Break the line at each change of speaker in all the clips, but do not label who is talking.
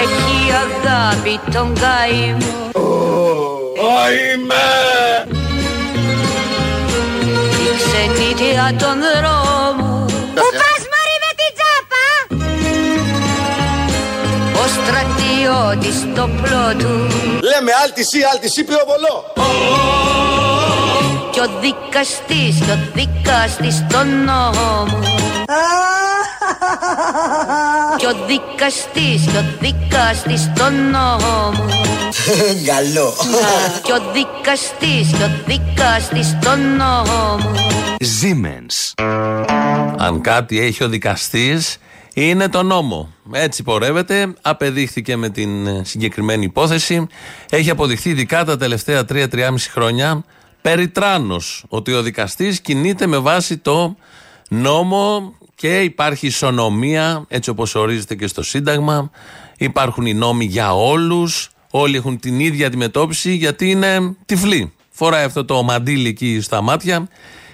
Έχει αγάπη τον καημό
Είμαι!
Η ξενίτια των δρόμων στρατιώτης στο πλότου
Λέμε άλτισή, άλτισή πυροβολό!
Κι ο δικαστής, κι ο δικαστής στον νόμο Κι ο δικαστής, κι ο δικαστής στον νόμο
Καλό!
Κι ο δικαστής, κι ο δικαστής στον νόμο
Siemens. Αν κάτι έχει ο δικαστής είναι το νόμο. Έτσι πορεύεται. Απεδείχθηκε με την ε, συγκεκριμένη υπόθεση. Έχει αποδειχθεί ειδικά τα τελευταία 3-3,5 χρόνια περιτράνος ότι ο δικαστής κινείται με βάση το νόμο και υπάρχει ισονομία έτσι όπως ορίζεται και στο Σύνταγμα. Υπάρχουν οι νόμοι για όλους. Όλοι έχουν την ίδια αντιμετώπιση γιατί είναι τυφλοί. Φοράει αυτό το μαντίλι εκεί στα μάτια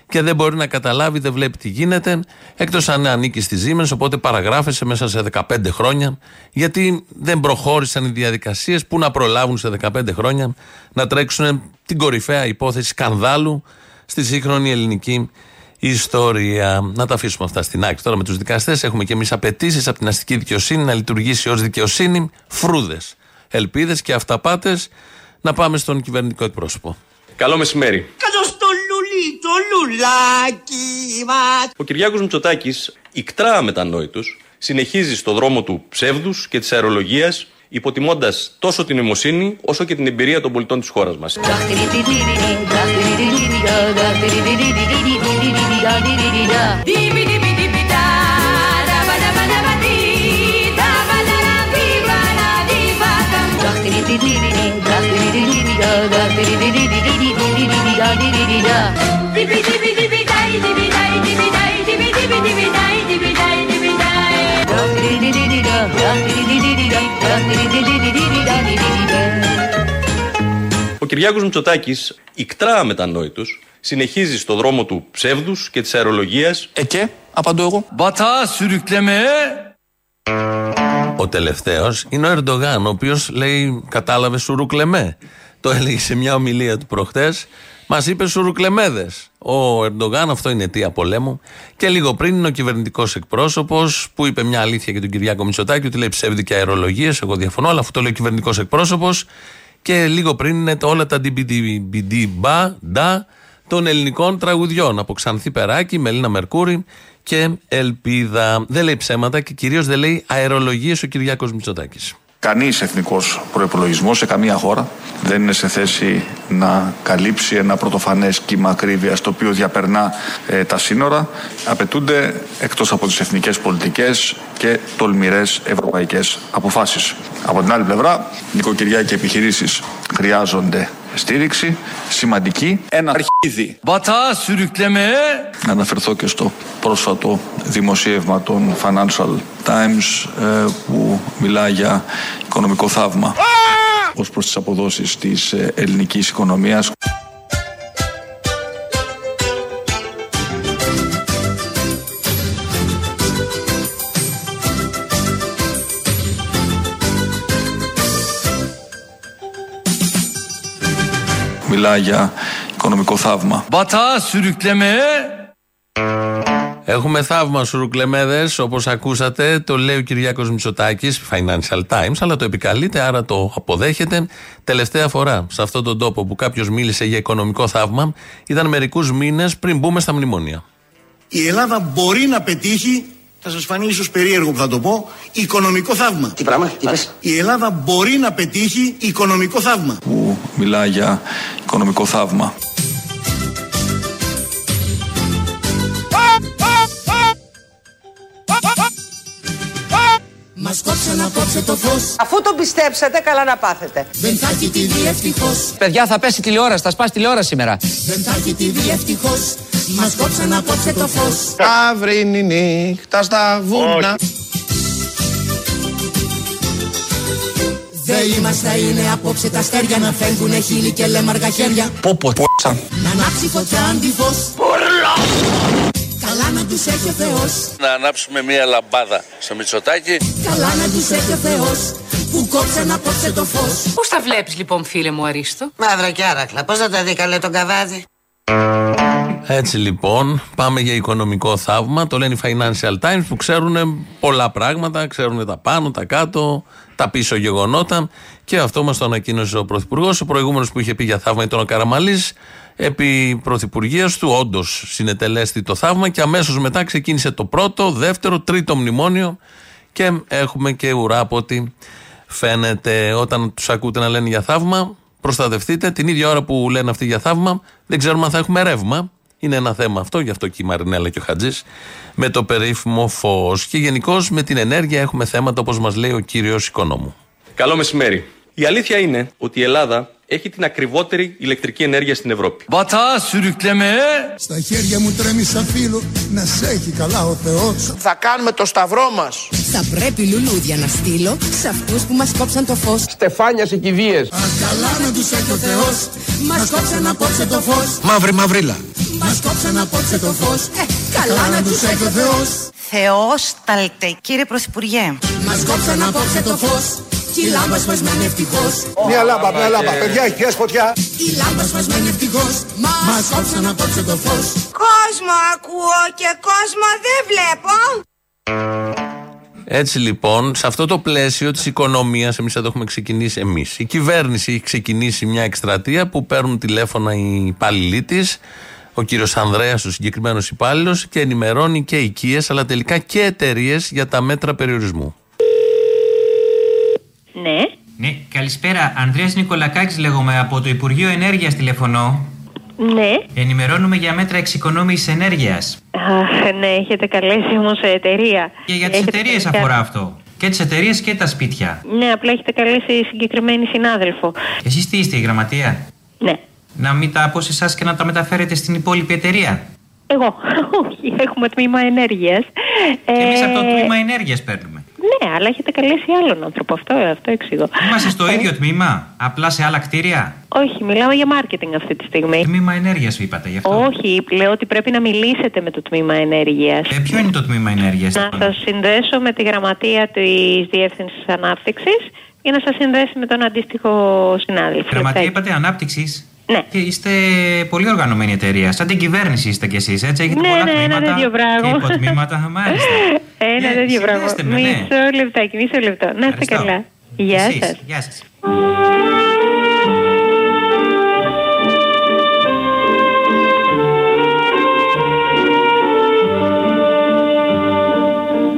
και δεν μπορεί να καταλάβει, δεν βλέπει τι γίνεται, εκτός αν ανήκει στη Siemens, οπότε παραγράφεσαι μέσα σε 15 χρόνια, γιατί δεν προχώρησαν οι διαδικασίες που να προλάβουν σε 15 χρόνια να τρέξουν την κορυφαία υπόθεση σκανδάλου στη σύγχρονη ελληνική ιστορία. Να τα αφήσουμε αυτά στην άκρη. Τώρα με τους δικαστές έχουμε και εμείς απαιτήσεις από την αστική δικαιοσύνη να λειτουργήσει ως δικαιοσύνη, φρούδες, ελπίδες και αυταπάτες. Να πάμε στον κυβερνητικό εκπρόσωπο.
Καλό μεσημέρι.
Καλώς το λουλί, το λουλάκι μας.
Ο Κυριάκος Μητσοτάκης, ικτρά αμετανόητος, συνεχίζει στο δρόμο του ψεύδους και της αερολογίας, υποτιμώντας τόσο την νοημοσύνη όσο και την εμπειρία των πολιτών της χώρας μας. Ο Κυριάκος Μητσοτάκης, ικτρά αμετανόητος, συνεχίζει στο δρόμο του ψεύδους και της αερολογίας
Ε και, απαντώ εγώ.
Ο τελευταίο είναι ο Ερντογάν, ο οποίο λέει, κατάλαβε σουρουκλεμέ. Το έλεγε σε μια ομιλία του προχτέ. Μας είπε σουρουκλεμέδες. Ο Ερντογάν, αυτό είναι αιτία πολέμου. Και λίγο πριν είναι ο κυβερνητικός εκπρόσωπος που είπε μια αλήθεια για τον Κυριάκο Μητσοτάκη, ότι λέει ψεύδικε αερολογίες. Εγώ διαφωνώ, αλλά αυτό το λέει ο κυβερνητικός εκπρόσωπος. Και λίγο πριν είναι το- όλα τα DBD ντα των ελληνικών τραγουδιών. Από Ξανθή Περάκη, Μελίνα Μερκούρη και Ελπίδα. Δεν λέει ψέματα και κυρίως δεν λέει αερολογίες ο Κυριάκος Μητσοτάκης.
Κανείς εθνικός προπολογισμό σε καμία χώρα δεν είναι σε θέση να καλύψει ένα πρωτοφανές κύμα ακρίβειας το οποίο διαπερνά ε, τα σύνορα. Απαιτούνται εκτός από τις εθνικές πολιτικές και τολμηρές ευρωπαϊκές αποφάσεις. Από την άλλη πλευρά, νοικοκυριά και επιχειρήσεις χρειάζονται στήριξη σημαντική. Ένα αρχίδι. Να αναφερθώ και στο πρόσφατο δημοσίευμα των Financial Times ε, που μιλά για οικονομικό θαύμα ως προς τις αποδόσεις της ε, ελληνικής οικονομίας. Μιλά για οικονομικό θαύμα.
Έχουμε θαύμα σουρουκλεμέδες, όπως ακούσατε. Το λέει ο Κυριάκος Μητσοτάκης, Financial Times, αλλά το επικαλείται, άρα το αποδέχεται. Τελευταία φορά σε αυτόν τον τόπο που κάποιος μίλησε για οικονομικό θαύμα ήταν μερικούς μήνες πριν μπούμε στα μνημόνια.
Η Ελλάδα μπορεί να πετύχει, θα σας φανεί ίσως περίεργο που θα το πω, οικονομικό θαύμα.
Τι πράγμα, τι πες;
Η Ελλάδα μπορεί να πετύχει οικονομικό θαύμα.
που μιλά για οικονομικό θαύμα.
Μας κόψαν απόψε το φως,
Αφού το πιστέψατε, καλά να πάθετε.
δεν θα έχει τη δει ευτυχώς,
Παιδιά, θα πέσει τηλεόραση, θα σπάσει τηλεόραση σήμερα.
δεν θα έχει τη δει ευτυχώς. Μας κόψαν απόψε το φως.
Αύρινη νύχτα στα βουνά.
μας θα είναι απόψε τα αστέρια να φεύγουνε χείλη και λέμαργα χέρια.
Πω πω π***σα.
Να ανάψει φωτιά αντιφως. Καλά να τους έχει ο Θεός.
Να ανάψουμε μία λαμπάδα στο Μητσοτάκι.
Καλά να τους έχει ο Θεός. Που κόψαν απόψε το φως.
Πώς τα βλέπεις λοιπόν φίλε μου Αρίστο;
Μαύρα και άρακλα. Πώς θα τα δει καλέ τον καβάδι;
Έτσι λοιπόν, πάμε για οικονομικό θαύμα. Το λένε οι Financial Times που ξέρουν πολλά πράγματα, ξέρουν τα πάνω, τα κάτω, τα πίσω γεγονότα. Και αυτό μας το ανακοίνωσε ο Πρωθυπουργός. Ο προηγούμενος που είχε πει για θαύμα ήταν ο Καραμαλής. Επί πρωθυπουργίας του, όντως συνετελέστη το θαύμα και αμέσως μετά ξεκίνησε το πρώτο, δεύτερο, τρίτο μνημόνιο. Και έχουμε και ουρά από ό,τι φαίνεται. Όταν τους ακούτε να λένε για θαύμα, προστατευτείτε. Την ίδια ώρα που λένε αυτοί για θαύμα, δεν ξέρουμε αν θα έχουμε ρεύμα. Είναι ένα θέμα αυτό, γι' αυτό και η Μαρινέλα και ο Χατζής με το περίφημο φως. Και γενικώς με την ενέργεια έχουμε θέματα, όπως μας λέει ο κύριος Οικονόμου.
Καλό μεσημέρι. Η αλήθεια είναι ότι η Ελλάδα έχει την ακριβότερη ηλεκτρική ενέργεια στην Ευρώπη.
Μπατσά, σουρουκλεμέ.
Στα χέρια μου τρέμει σαν φίλο να σε έχει καλά ο Θεός.
Θα κάνουμε το σταυρό μας.
Θα πρέπει λουλούδια να στείλω σε αυτούς που μας κόψαν το φως.
Στεφάνιας σε κηδείες.
Α, καλά να τους έχει ο Θεός. Μας κόψαν απόψε το φως.
Μαύρη μαυρίλα.
Μας κόψαν απόψε το φως. Ε, καλά να τους έχει ο Θεός.
Θεόσταλτε, κύριε Πρωθυπουργέ.
Μας κόψαν απόψε το φως. Κι η λάμπα μας μένει ευτυχώς.
Μια λάμπα, μια λάμπα. Παιδιά, έχει πιάσει φωτιά.
Η λάμπα μας μένει ευτυχώς. Μας κόψαν απόψε το φως.
Κόσμο ακούω και κόσμο δεν βλέπω.
Έτσι λοιπόν, σε αυτό το πλαίσιο της οικονομίας, εμείς εδώ έχουμε ξεκινήσει εμείς. Η κυβέρνηση έχει ξεκινήσει μια εκστρατεία που παίρνουν τηλέφωνα οι υπάλληλοι της, ο κύριος Ανδρέας, ο συγκεκριμένος υπάλληλος, και ενημερώνει και οικίες, αλλά τελικά και εταιρείες για τα μέτρα περιορισμού.
Ναι.
Ναι, καλησπέρα. Ανδρέας Νικολακάκης λέγομαι από το Υπουργείο Ενέργειας τηλεφωνώ.
Ναι.
Ενημερώνουμε για μέτρα εξοικονόμησης ενέργειας.
Αχ, ναι, έχετε καλέσει όμως εταιρεία.
Και για τις
Έχετε
εταιρείες
κα-
αφορά αυτό. Και τις εταιρείες και τα σπίτια.
Ναι, απλά έχετε καλέσει συγκεκριμένη συνάδελφο.
Εσείς τι είστε, η γραμματεία;
Ναι.
Να μην τα από εσάς και να τα μεταφέρετε στην υπόλοιπη εταιρεία.
Εγώ. Όχι, έχουμε τμήμα ενέργειας.
Και εμείς από το τμήμα ενέργειας παίρνουμε.
Ναι, αλλά έχετε καλέσει άλλον άνθρωπο. Αυτό, αυτό εξηγώ.
Είμαστε στο ίδιο τμήμα, απλά σε άλλα κτίρια;
Όχι, μιλάμε για μάρκετινγκ αυτή τη στιγμή.
Τμήμα ενέργειας είπατε γι' αυτό.
Όχι, λέω ότι πρέπει να μιλήσετε με το τμήμα ενέργειας.
Ε, ποιο είναι το τμήμα ενέργειας.
Να σα συνδέσω με τη γραμματεία της Διεύθυνσης Ανάπτυξης για να σας συνδέσει με τον αντίστοιχο συνάδελφο.
Γραμματεία είπατε ανάπτυξης.
Ναι.
Και είστε πολύ οργανωμένη εταιρεία. Σαν την κυβέρνηση είστε κι εσείς, έτσι; Έχετε
Ναι,
πολλά
ναι, ένα
τμήματα
τέτοιο πράγμα.
Και υποτμήματα. Μάλιστα.
Ένα
Ε,
τέτοιο πράγμα.
συνδέστε με, ναι.
Μισό λεπτάκι, μισό λεπτό. Να είστε
Ευχαριστώ.
καλά. Γεια
Εσείς.
σας.
Γεια σας.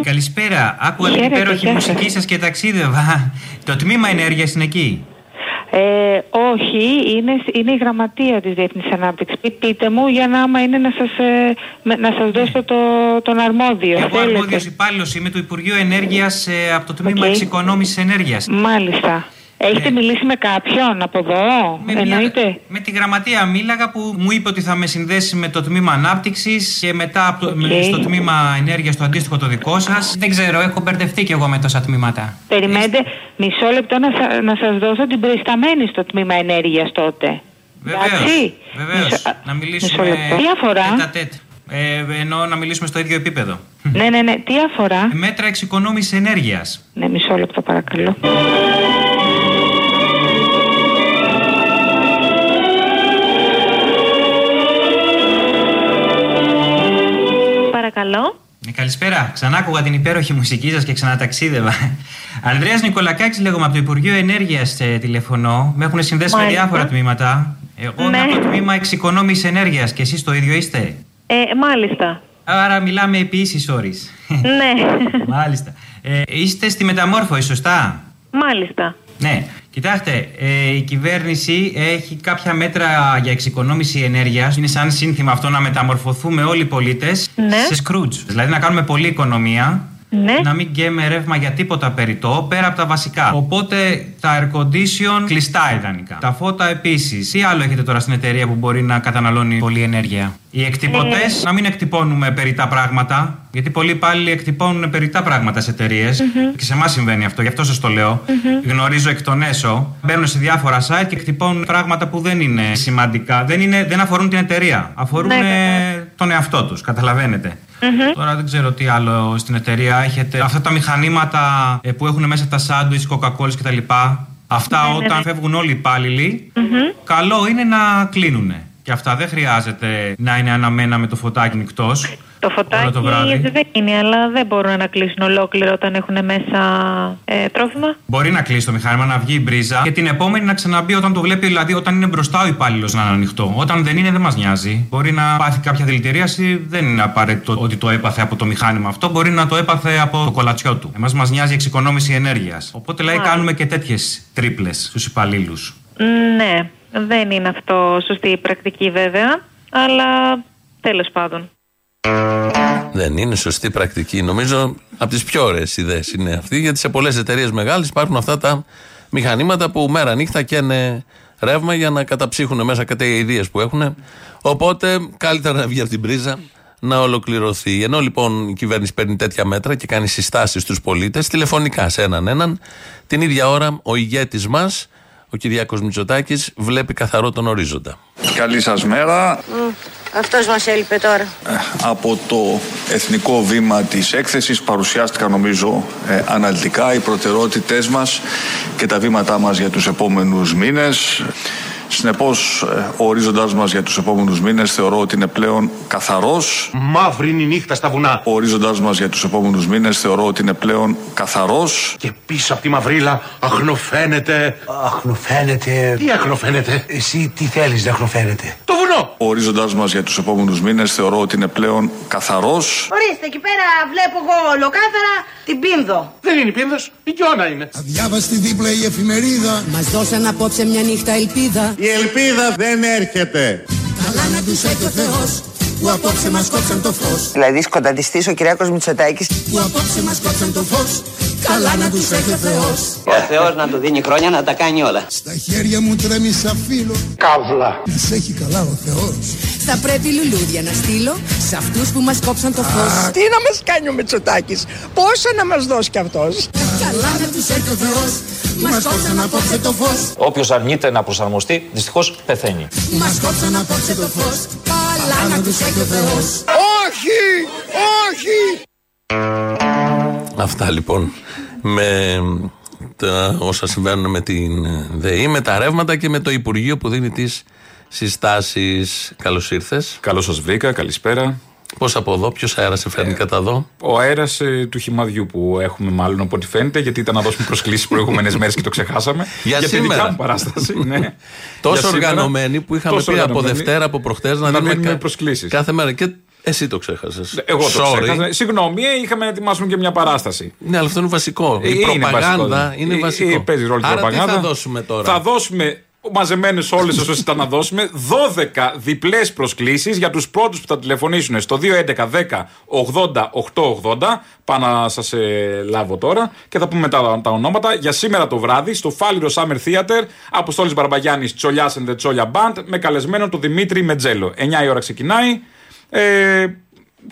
Καλησπέρα. Άκουγα την
Χαίρετε,
υπέροχη
γεια
μουσική
σας.
σας και ταξίδευα. Το τμήμα ενέργειας είναι εκεί.
Ε, όχι, είναι, είναι η γραμματεία της Διεθνής Ανάπτυξης. Πεί- Πείτε μου για να άμα είναι να σας, ε, με- να σας δώσω το, τον αρμόδιο.
Εγώ
Θέλετε.
αρμόδιος υπάλληλος είμαι του Υπουργείου Ενέργειας από το τμήμα
Οκ.
εξοικονόμησης ενέργειας.
Μάλιστα. Έχετε μιλήσει με κάποιον από εδώ,
Με, μια-
εννοείται;
με τη γραμματεία μίλαγα που μου είπε ότι θα με συνδέσει με το τμήμα ανάπτυξης και μετά από το, με-
Οκ.
στο τμήμα ενέργειας το αντίστοιχο το δικό σας. Δεν ξέρω, έχω μπερδευτεί κι εγώ με τόσα τμήματα.
Περιμένετε μισό λεπτό να, σα, να σας δώσω την προϊσταμένη στο τμήμα ενέργειας τότε.
Βεβαίως.
Εντάξει.
Βεβαίως.
Μισό-
Να
μισό
μιλήσουμε.
λεπτό. Τι αφορά;
τέτα-τέτ. Ε, εννοώ να μιλήσουμε στο ίδιο επίπεδο.
Ναι, ναι, ναι. Τι αφορά;
Μέτρα εξοικονόμησης ενέργειας.
Ναι, μισό λεπτό παρακαλώ.
Παρακαλώ.
Ε, καλησπέρα. Ξανά άκουγα την υπέροχη μουσική σας και ξαναταξίδευα. Ανδρέας Νικολακάκης, λέγομαι από το Υπουργείο Ενέργειας τηλεφωνώ. Με έχουν συνδέσει με
Μάλιστα.
διάφορα τμήματα. Εγώ είμαι
Ναι.
από το τμήμα εξοικονόμησης ενέργειας και εσείς το ίδιο είστε;
Ε, μάλιστα.
Άρα μιλάμε επί ίσης όρης.
ναι,
Μάλιστα. Ε, είστε στη μεταμόρφωση, σωστά;
μάλιστα.
Ναι. Κοιτάξτε, ε, η κυβέρνηση έχει κάποια μέτρα για εξοικονόμηση ενέργειας. Είναι σαν σύνθημα αυτό να μεταμορφωθούμε όλοι οι πολίτες
Ναι.
σε Scrooge. Δηλαδή να κάνουμε πολλή οικονομία
Ναι.
να μην γκαίμε ρεύμα για τίποτα περιττό πέρα από τα βασικά. Οπότε τα air condition κλειστά ιδανικά. Τα φώτα επίσης. Τι άλλο έχετε τώρα στην εταιρεία που μπορεί να καταναλώνει πολλή ενέργεια; Οι εκτυπωτές,
Ε.
να μην εκτυπώνουμε περιττά πράγματα. Γιατί πολλοί υπάλληλοι εκτυπώνουν περιττά πράγματα σε εταιρείες. Και σε εμάς συμβαίνει αυτό, γι' αυτό σας το λέω. Γνωρίζω εκ των έσω. Μπαίνουν σε διάφορα site και εκτυπώνουν πράγματα που δεν είναι σημαντικά. Δεν, είναι, δεν αφορούν την εταιρεία. Αφορούν
Ναι,
ε, τον εαυτό τους. Καταλαβαίνετε. Τώρα δεν ξέρω τι άλλο στην εταιρεία έχετε. Αυτά τα μηχανήματα ε, που έχουν μέσα τα σάντουιτς, κοκακόλες κτλ. Αυτά
Ναι, ναι,
όταν
ναι.
φεύγουν όλοι οι υπάλληλοι, καλό είναι να κλείνουν. Και αυτά δεν χρειάζεται να είναι αναμένα με το φωτάκι ανοιχτό.
Το φωτάκι
το βράδυ.
δεν είναι, αλλά δεν μπορούν να κλείσουν ολόκληρο όταν έχουν μέσα ε, τρόφιμα.
Μπορεί να κλείσει το μηχάνημα, να βγει η μπρίζα και την επόμενη να ξαναμπεί όταν το βλέπει, δηλαδή όταν είναι μπροστά ο υπάλληλος να είναι ανοιχτό. Όταν δεν είναι, δεν μας νοιάζει. Μπορεί να πάθει κάποια δηλητηρίαση, δεν είναι απαραίτητο ότι το έπαθε από το μηχάνημα αυτό, μπορεί να το έπαθε από το κολατσιό του. Εμάς μας νοιάζει η εξοικονόμηση ενέργειας. Οπότε δηλαδή
Μάλιστα.
κάνουμε και τέτοιες τρίπλες στους υπαλλήλους.
Ναι, δεν είναι αυτό σωστή η πρακτική βέβαια, αλλά τέλος πάντων.
Δεν είναι σωστή πρακτική. Νομίζω από τις πιο ωραίες ιδέες είναι αυτή, γιατί σε πολλές εταιρείες μεγάλες υπάρχουν αυτά τα μηχανήματα που μέρα νύχτα καίνε ρεύμα για να καταψύχουν μέσα κάτι ιδέες που έχουν. Οπότε καλύτερα να βγει από την πρίζα να ολοκληρωθεί. Ενώ λοιπόν η κυβέρνηση παίρνει τέτοια μέτρα και κάνει συστάσεις στους πολίτες τηλεφωνικά σε έναν έναν, την ίδια ώρα ο ηγέτης μας, ο Κυριάκος Μητσοτάκης, βλέπει καθαρό τον ορίζοντα.
Καλή σας μέρα.
Αυτός μας έλειπε τώρα.
Από το εθνικό βήμα της έκθεσης παρουσιάστηκαν νομίζω ε, αναλυτικά οι προτεραιότητές μας και τα βήματά μας για τους επόμενους μήνες. Συνεπώς ε, ο ορίζοντάς μας για τους επόμενους μήνες θεωρώ ότι είναι πλέον καθαρός.
Μαύρη είναι η νύχτα στα βουνά.
Ο ορίζοντάς μας για τους επόμενους μήνες θεωρώ ότι είναι πλέον καθαρός.
Και πίσω από τη μαυρίλα αχνοφαίνεται.
Αχνοφαίνεται.
Τι αχνοφαίνεται;
Εσύ τι θέλεις να αχνοφαίνεται;
Το βουνό.
Ο ορίζοντάς μας για τους επόμενους μήνες θεωρώ ότι είναι πλέον καθαρός.
Ορίστε, εκεί πέρα βλέπω εγώ ολοκάθαρα την πίνδο.
Δεν είναι η πίνδος, η Γιώνα είναι.
Αδιάβαστη δίπλα η εφημερίδα
Μας δώσαν απόψε μια νύχτα ελπίδα
Η ελπίδα δεν έρχεται.
Καλά να τους έχει ο Θεός που απόψε μας κόψαν το φως
Δηλαδή σκοταντιστής ο Κυριάκος Μητσοτάκης.
Που απόψε μας κόψαν το φως Καλά να τους έχει ο Θεός
Ο Θεός να του δίνει χρόνια να τα κάνει όλα.
Στα χέρια μου τρέμει σαν φύλλο
Καύλα.
Να σε έχει καλά ο Θεός
Θα πρέπει λουλούδια να στείλω Σε αυτούς που μας κόψαν το φως
Τι να μας κάνει ο Μητσοτάκης, πόσο να μας δώσει κι αυτός;
Καλά να τους έχει ο Θεός που μας κόψαν απόψε το φως
Όποιος αρνείται να προσαρμοστεί, δυστυχώς πεθαίνει.
Μας κόψαν απόψε το φως Καλά να τους έχει ο Θεός
Όχι! Όχι!
Αυτά λοιπόν με τα όσα συμβαίνουν με την ΔΕΗ, με τα ρεύματα και με το Υπουργείο που δίνει τις συστάσεις. Καλώς ήρθες.
Καλώς σας βρήκα, καλησπέρα.
Πώς από εδώ, ποιος αέρα σε φέρνει κατά εδώ;
Ο αέρας του χυμαδιού που έχουμε, μάλλον από ό,τι φαίνεται, γιατί ήταν να δώσουμε προσκλήσεις προηγούμενες μέρες και το ξεχάσαμε.
Για
τη
σήμερα.
δικιά μου παράσταση. Ναι.
Τόσο
Για σήμερα.
οργανωμένοι που είχαμε
Τόσο
πει από
οργανωμένοι.
Δευτέρα, από προχτές να,
να
δίνουμε
δίνουμε
κα-
προσκλήσεις.
κάθε μέρα. Και εσύ το ξέχασες.
Εγώ το
Sorry.
ξέχασα. Συγγνώμη, ε, είχαμε να ετοιμάσουμε και μια παράσταση.
Ναι, αλλά αυτό είναι βασικό.
Ε,
Η
είναι
προπαγάνδα
βασικό.
είναι
Ε,
βασικό.
ε, παίζει ρόλο η
Άρα
προπαγάνδα.
τι θα δώσουμε τώρα;
Θα δώσουμε μαζεμένες όλες όσες ήταν να δώσουμε 12 διπλές προσκλήσεις για τους πρώτους που θα τηλεφωνήσουν στο 211 10 80 880. Πάω να σας λάβω τώρα και θα πούμε τα, τα ονόματα. Για σήμερα το βράδυ στο Φάληρο Summer Theater, Αποστόλης Μπαρμπαγιάννης Τσολιάς and the Τσόλια Band με καλεσμένο τον Δημήτρη Μετζέλο. 9 η ώρα ξεκινάει. Ε,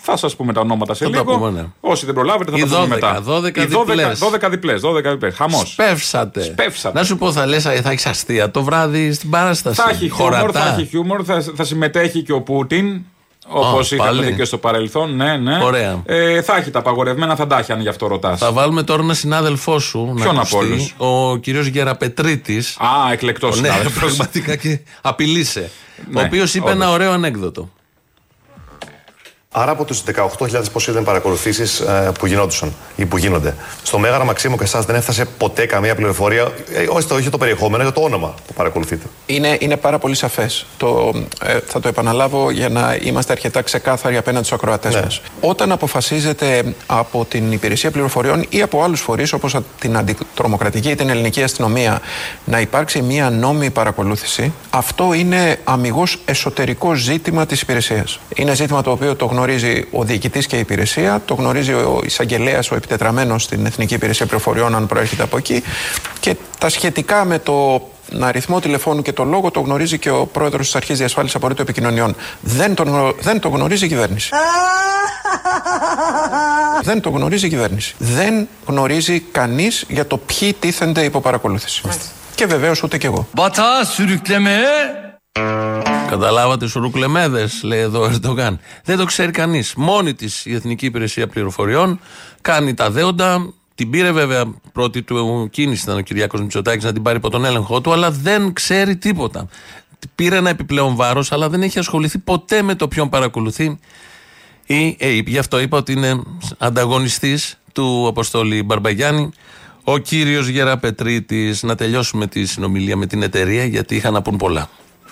θα σας πούμε τα ονόματα σε
Θα τα
λίγο.
πούμε, ναι.
Όσοι δεν προλάβετε θα
Οι
τα πούμε
12,
μετά.
12
Οι 12
διπλές.
12 διπλές, 12 διπλές. Χαμός.
Σπεύσατε.
Σπεύσατε.
Να σου πω, θα λες, θα έχεις αστεία το βράδυ στην παράσταση.
Θα έχει χιούμορ,
Χωρατά.
θα έχει χιούμορ, θα, θα συμμετέχει και ο Πούτιν. Όπως
Α,
είχαμε
πάλι.
δει και στο παρελθόν, ναι, ναι.
Ωραία.
Ε, θα έχει τα απαγορευμένα, θα τα έχει αν γι' αυτό ρωτάς.
Θα βάλουμε τώρα ένα συνάδελφό σου.
Ποιον
να
από
ακουστεί,
όλους;
Ο κύριος Γεραπετρίτης.
Α, εκλεκτός
Ναι,
συνάδελφος.
πραγματικά και απειλήσε.
Ναι,
ο οποίος είπε
όντως.
ένα ωραίο ανέκδοτο.
Άρα από τους 18.000 πόσοι ήταν παρακολουθήσεις που γινόντουσαν ή που γίνονται; Στο Μέγαρα Μαξίμου και εσάς δεν έφτασε ποτέ καμία πληροφορία, ε, όχι, το, όχι το περιεχόμενο, για το όνομα που παρακολουθείτε;
Είναι, είναι πάρα πολύ σαφές. Ε, θα το επαναλάβω για να είμαστε αρκετά ξεκάθαροι απέναντι στους ακροατές
Ναι.
μας. Όταν αποφασίζεται από την υπηρεσία πληροφοριών ή από άλλους φορείς όπως την αντιτρομοκρατική ή την ελληνική αστυνομία να υπάρξει μία νόμιμη παρακολούθηση, αυτό είναι αμυγός εσωτερικό ζήτημα της υπηρεσίας. Είναι ζήτημα το οποίο το γνωρίζει γνωρίζει ο διοικητής και η υπηρεσία, το γνωρίζει ο εισαγγελέας, ο επιτετραμένος στην Εθνική Υπηρεσία Πληροφοριών, αν προέρχεται από εκεί. Και τα σχετικά με το αριθμό τηλεφώνου και το λόγο το γνωρίζει και ο πρόεδρος της Αρχής Διασφάλισης Απορρίτου Επικοινωνιών. Δεν, τον, γνω- δεν το γνωρίζει η κυβέρνηση. δεν το γνωρίζει η κυβέρνηση. Δεν γνωρίζει κανείς για το ποιοι τίθενται υπό παρακολούθηση. Και βεβαίως ούτε κι εγώ.
Batağa sürüklemeye
Καταλάβατε σουρουκλεμέδες, λέει εδώ ο Ερντογάν. Δεν το ξέρει κανείς. Μόνη της η Εθνική Υπηρεσία Πληροφοριών κάνει τα δέοντα. Την πήρε βέβαια πρώτη του κίνηση ήταν ο Κυριάκος Μητσοτάκης να την πάρει υπό τον έλεγχό του, αλλά δεν ξέρει τίποτα. Πήρε ένα επιπλέον βάρος, αλλά δεν έχει ασχοληθεί ποτέ με το ποιον παρακολουθεί η ΑΕΠ. Γι' αυτό είπα ότι είναι ανταγωνιστής του Αποστόλη Μπαρμπαγιάννη. Ο κύριος Γεραπετρίτη, να τελειώσουμε τη συνομιλία με την εταιρεία, γιατί είχαν να πούν πολλά.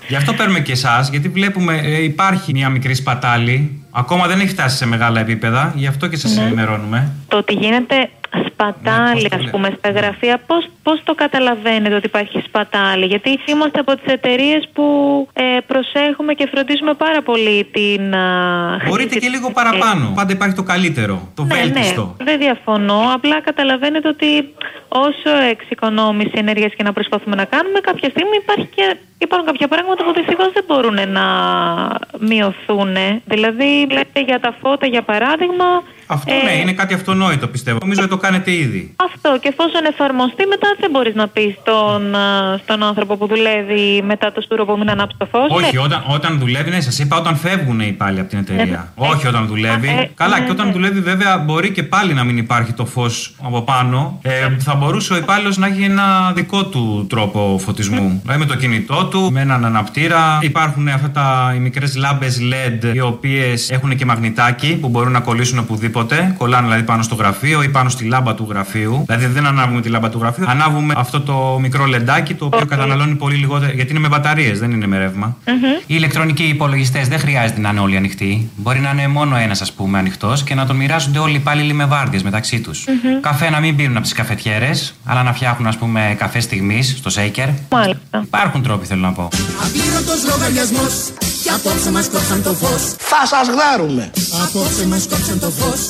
Γι' αυτό παίρνουμε και εσάς, γιατί βλέπουμε ε, υπάρχει μια μικρή σπατάλη. Ακόμα δεν έχει φτάσει σε μεγάλα επίπεδα, γι' αυτό και σας ενημερώνουμε.
Το ότι γίνεται σπατάλη,
Ναι, πώς το
ας πούμε, στα γραφεία, πώς, πώς το καταλαβαίνετε ότι υπάρχει σπατάλη; Γιατί είμαστε από τις εταιρείες που ε, προσέχουμε και φροντίζουμε πάρα πολύ την... α,
Μπορείτε και λίγο παραπάνω. Πάντα υπάρχει το καλύτερο, το
ναι,
βέλτιστο.
ναι, δεν διαφωνώ. Απλά καταλαβαίνετε ότι όσο εξοικονόμηση ενέργειας και να προσπαθούμε να κάνουμε, κάποια στιγμή υπάρχει και, υπάρχουν κάποια πράγματα που δυστυχώς δεν μπορούν να μειωθούν. Δηλαδή, λέτε για τα φώτα, για παράδειγμα.
Αυτό
ε,
ναι, είναι κάτι αυτονόητο πιστεύω. Νομίζω ότι το κάνετε ήδη.
Αυτό και εφόσον εφαρμοστεί, μετά δεν μπορείς να πεις στον, α, στον άνθρωπο που δουλεύει μετά το στούρο που μην ανάψει το φως.
Όχι, όταν, όταν δουλεύει, ναι, σας είπα όταν φεύγουν οι υπάλληλοι από την εταιρεία. Όχι όταν δουλεύει.
ε,
Καλά,
ναι,
και όταν
ναι.
δουλεύει, βέβαια, μπορεί και πάλι να μην υπάρχει το φως από πάνω. Ε, θα μπορούσε ο υπάλληλος να έχει ένα δικό του τρόπο φωτισμού. Δηλαδή με το κινητό του, με έναν αναπτήρα. Υπάρχουν αυτά τα οι μικρές λάμπες LED, οι οποίες έχουν και μαγνητάκι που μπορούν να κολλήσουν οπουδήποτε. Κολλάνε δηλαδή πάνω στο γραφείο ή πάνω στη λάμπα του γραφείου. Δηλαδή δεν ανάβουμε τη λάμπα του γραφείου, ανάβουμε αυτό το μικρό λεντάκι το οποίο καταναλώνει πολύ λιγότερο. Γιατί είναι με μπαταρίες, δεν είναι με ρεύμα.
Οι ηλεκτρονικοί υπολογιστές δεν χρειάζεται να είναι όλοι ανοιχτοί. Μπορεί να είναι μόνο ένας, ας πούμε, ανοιχτός και να τον μοιράζονται όλοι οι υπάλληλοι με βάρδιες μεταξύ τους. Καφέ να μην πίνουν από τις καφετιέρες, αλλά να φτιάχνουν, ας πούμε, καφέ στιγμής στο shaker.
Μάλιστα.
Υπάρχουν τρόποι, θέλω να πω.
Απλήρωτος λογαριασμός και απόψε μας κόψαν το φως
Θα σας γδάρουμε.
Απόψε μας κόψαν το φως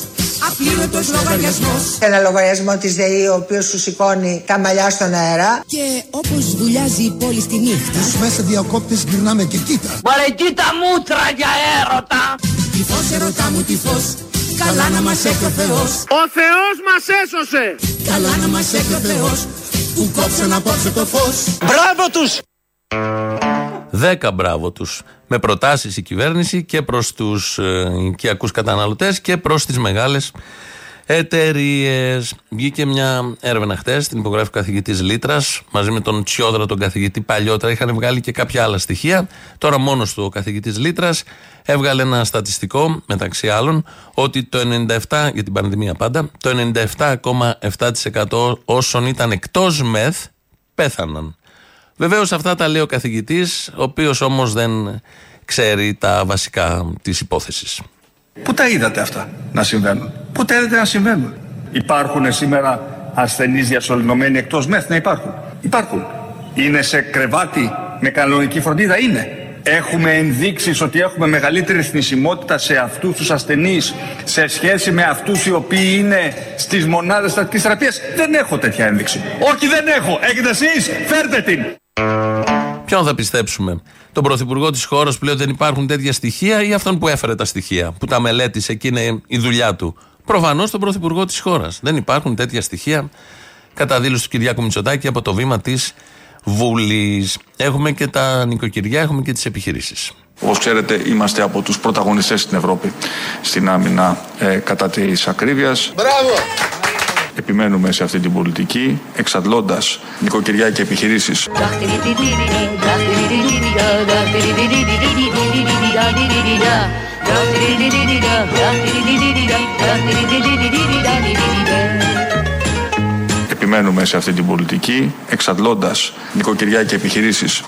Απλήρωτος λογαριασμός
Ένα λογαριασμό της ΔΕΗ ο οποίος σου σηκώνει τα μαλλιά στον αέρα.
Και όπως βουλιάζει η πόλη στη νύχτα
Τους μέσα διακόπτες γυρνάμε και κοίτα
Μωρέ κοίτα μούτρα για έρωτα.
Τι φως ερωτά μου τι φως Καλά να μας έχει ο Θεός
Ο Θεός μας έσωσε.
Καλά να μας έχει ο Θεός Που κόψαν απόψε το φως
Μπράβο τους.
Δέκα μπράβο τους. Με προτάσεις η κυβέρνηση και προς τους ε, οικιακούς καταναλωτές και προς τις μεγάλες εταιρείες. Βγήκε μια έρευνα χτες, την υπογράφει ο καθηγητής Λίτρας, μαζί με τον Τσιόδρα, τον καθηγητή παλιότερα. Είχαν βγάλει και κάποια άλλα στοιχεία. Τώρα μόνος του ο καθηγητής Λίτρας έβγαλε ένα στατιστικό, μεταξύ άλλων, ότι το 97, για την πανδημία πάντα, το 97,7% όσων ήταν εκτός μεθ πέθαναν. Βεβαίως αυτά τα λέει ο καθηγητής, ο οποίος όμως δεν ξέρει τα βασικά της υπόθεσης.
Πού τα είδατε αυτά να συμβαίνουν; Πού τα είδατε να συμβαίνουν; Υπάρχουν σήμερα ασθενείς διασωληνωμένοι εκτός μεθ; Να υπάρχουν. Υπάρχουν. Είναι σε κρεβάτι με κανονική φροντίδα; Είναι. Έχουμε ενδείξεις ότι έχουμε μεγαλύτερη θνησιμότητα σε αυτούς τους ασθενείς σε σχέση με αυτούς οι οποίοι είναι στις μονάδες στατικής θεραπείας; Δεν έχω τέτοια ένδειξη. Όχι δεν έχω. Έχετε εσείς; Φέρτε την.
Ποιον θα πιστέψουμε, τον πρωθυπουργό της χώρας που λέει ότι δεν υπάρχουν τέτοια στοιχεία ή αυτόν που έφερε τα στοιχεία, που τα μελέτησε και είναι η δουλειά του; Προφανώς τον πρωθυπουργό της χώρας. Δεν υπάρχουν τέτοια στοιχεία. Κατά δήλωση του Κυριάκου Μητσοτάκη από το βήμα της Βουλής. Έχουμε και τα νοικοκυριά, έχουμε και τις επιχειρήσεις.
Όπως ξέρετε είμαστε από τους πρωταγωνιστές στην Ευρώπη στην άμυνα ε, κατά της ακρίβειας.
Μπράβο.
Επιμένουμε σε αυτή την πολιτική εξαντλώντας νοικοκυριά και επιχειρήσεις Επιμένουμε σε αυτή την πολιτική εξαντλώντας νοικοκυριά και επιχειρήσεις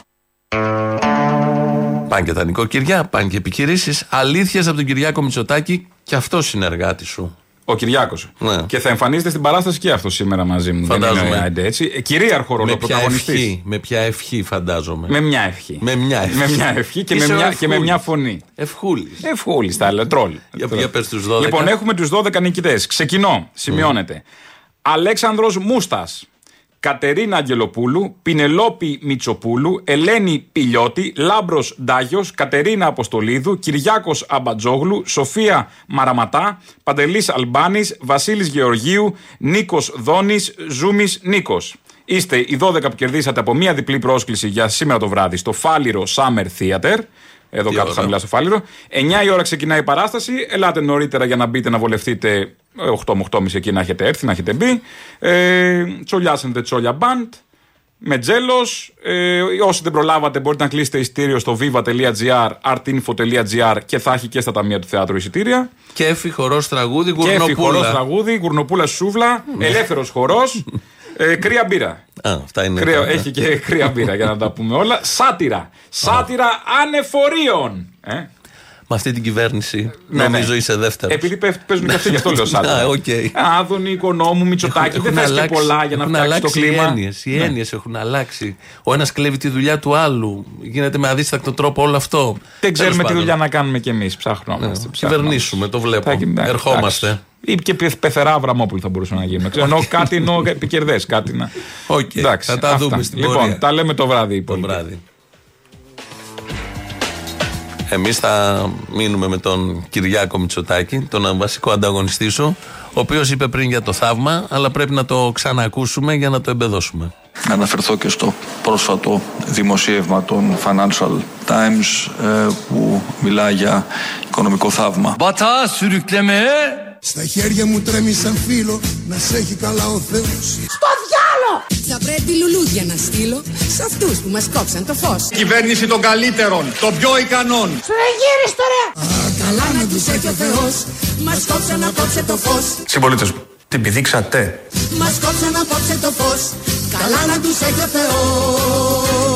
Πάνε και τα νοικοκυριά, πάνε και επιχειρήσεις. Αλήθειες από τον Κυριάκο Μητσοτάκη και αυτός συνεργάτη σου.
Ο Κυριάκος.
Ναι.
Και θα εμφανίζεται στην παράσταση και αυτό σήμερα μαζί μου. Δεν
Φαντάζομαι.
είναι, άντε, έτσι. Ε, Κυρίαρχο ρόλο
Με ποια,
πρωταγωνιστής.
ευχή, με ποια ευχή φαντάζομαι.
Με μια ευχή.
Με μια ευχή.
Με μια ευχή και, με
Είσαι ο
μια, και με
Ευχούλης.
μια φωνή.
Ευχούλης.
Ευχούλης, τα λέω, τρόλ.
Για, για πες τους 12.
Λοιπόν, έχουμε τους 12 νικητές. Ξεκινώ. Σημειώνεται. Αλέξανδρος Μούστας Κατερίνα Αγγελοπούλου, Πινελόπη Μιτσοπούλου, Ελένη Πιλιώτη, Λάμπρος Ντάγιος, Κατερίνα Αποστολίδου, Κυριάκος Αμπατζόγλου, Σοφία Μαραματά, Παντελής Αλμπάνης, Βασίλης Γεωργίου, Νίκος Δόνης, Ζούμης Νίκος. Είστε οι 12 που κερδίσατε από μία διπλή πρόσκληση για σήμερα το βράδυ στο Φάληρο Summer Theater. Εδώ
Τι
κάτω
ώρα.
χαμηλά στο Φάληρο. 9 η ώρα ξεκινάει η παράσταση. Ελάτε νωρίτερα για να μπείτε να βολευτείτε. 8 με 8.30 εκεί να έχετε έρθει, να έχετε μπει. Ε, τσολιάσετε τσόλια μπαντ. Με τζέλος. Ε, όσοι δεν προλάβατε, μπορείτε να κλείσετε ειστήριο στο viva.gr, artinfo.gr και θα έχει και στα ταμεία του θεάτρου εισιτήρια.
Κέφι, χορός, τραγούδι,
Και έφη χορός
γουρνοπούλα.
τραγούδι, γουρνοπούλα σούβλα, ελεύθερος χορός, ε, κρύα μπύρα.
Α, αυτά είναι.
Κρύο,
τα-
έχει και κρύα μπύρα για να τα πούμε όλα. Σάτυρα. Σάτυρα ανεφορίων. Ε;
Με αυτή την κυβέρνηση
Ναι,
νομίζω
ναι.
είσαι δεύτερος.
Επειδή πέφ- παίζουν και αυτοί, γι' αυτό λέω σάτυρα.
Α, οκ.
Άδωνη, οικονόμου, Μητσοτάκη. Δεν θες και πολλά για να
έχουν
φτιάξεις το
αλλάξει
κλίμα;
Οι έννοιες, οι
Ναι.
έννοιες έχουν αλλάξει. Ο ένας κλέβει τη δουλειά του άλλου. Γίνεται με αδίστακτο τρόπο όλο αυτό.
Δεν
Τέλος
ξέρουμε τι
πάντων.
δουλειά να κάνουμε κι εμείς. Ψάχνουμε.
Ναι, Κυβερνήσουμε, το βλέπω. Ερχόμαστε.
Ή και πε- πεθερά Αβραμόπουλο θα μπορούσαμε να γίνουμε. Ξέρω, Ενώ κάτι εννοώ επικερδές. Κάτι να.
Οκ,
Εντάξει,
θα τα
αυτά.
δούμε στην
Λοιπόν,
πορεία.
τα λέμε το βράδυ.
Το βράδυ. Εμείς θα μείνουμε με τον Κυριάκο Μητσοτάκη, τον βασικό ανταγωνιστή σου, ο οποίος είπε πριν για το θαύμα, αλλά πρέπει να το ξανακούσουμε για να το εμπεδώσουμε.
Να αναφερθώ και στο πρόσφατο δημοσίευμα των Financial Times ε, που μιλά για οικονομικό θαύμα.
Batağa sürüklemeye
Στα χέρια μου τρέμει σαν φίλο Να σε έχει καλά ο Θεός
Στο διάλο! Θα πρέπει λουλούδια να στείλω σε αυτούς που μας κόψαν το φως.
Κυβέρνηση των καλύτερων, των πιο ικανών.
Στραγγύριστε ρε! Α, καλά να τους έχει ο Θεός. Μας κόψαν να κόψε το φως.
Συμπολίτε μου, την πηδήξατε.
Μας κόψαν να κόψε το φως. Καλά να τους έχει ο Θεός.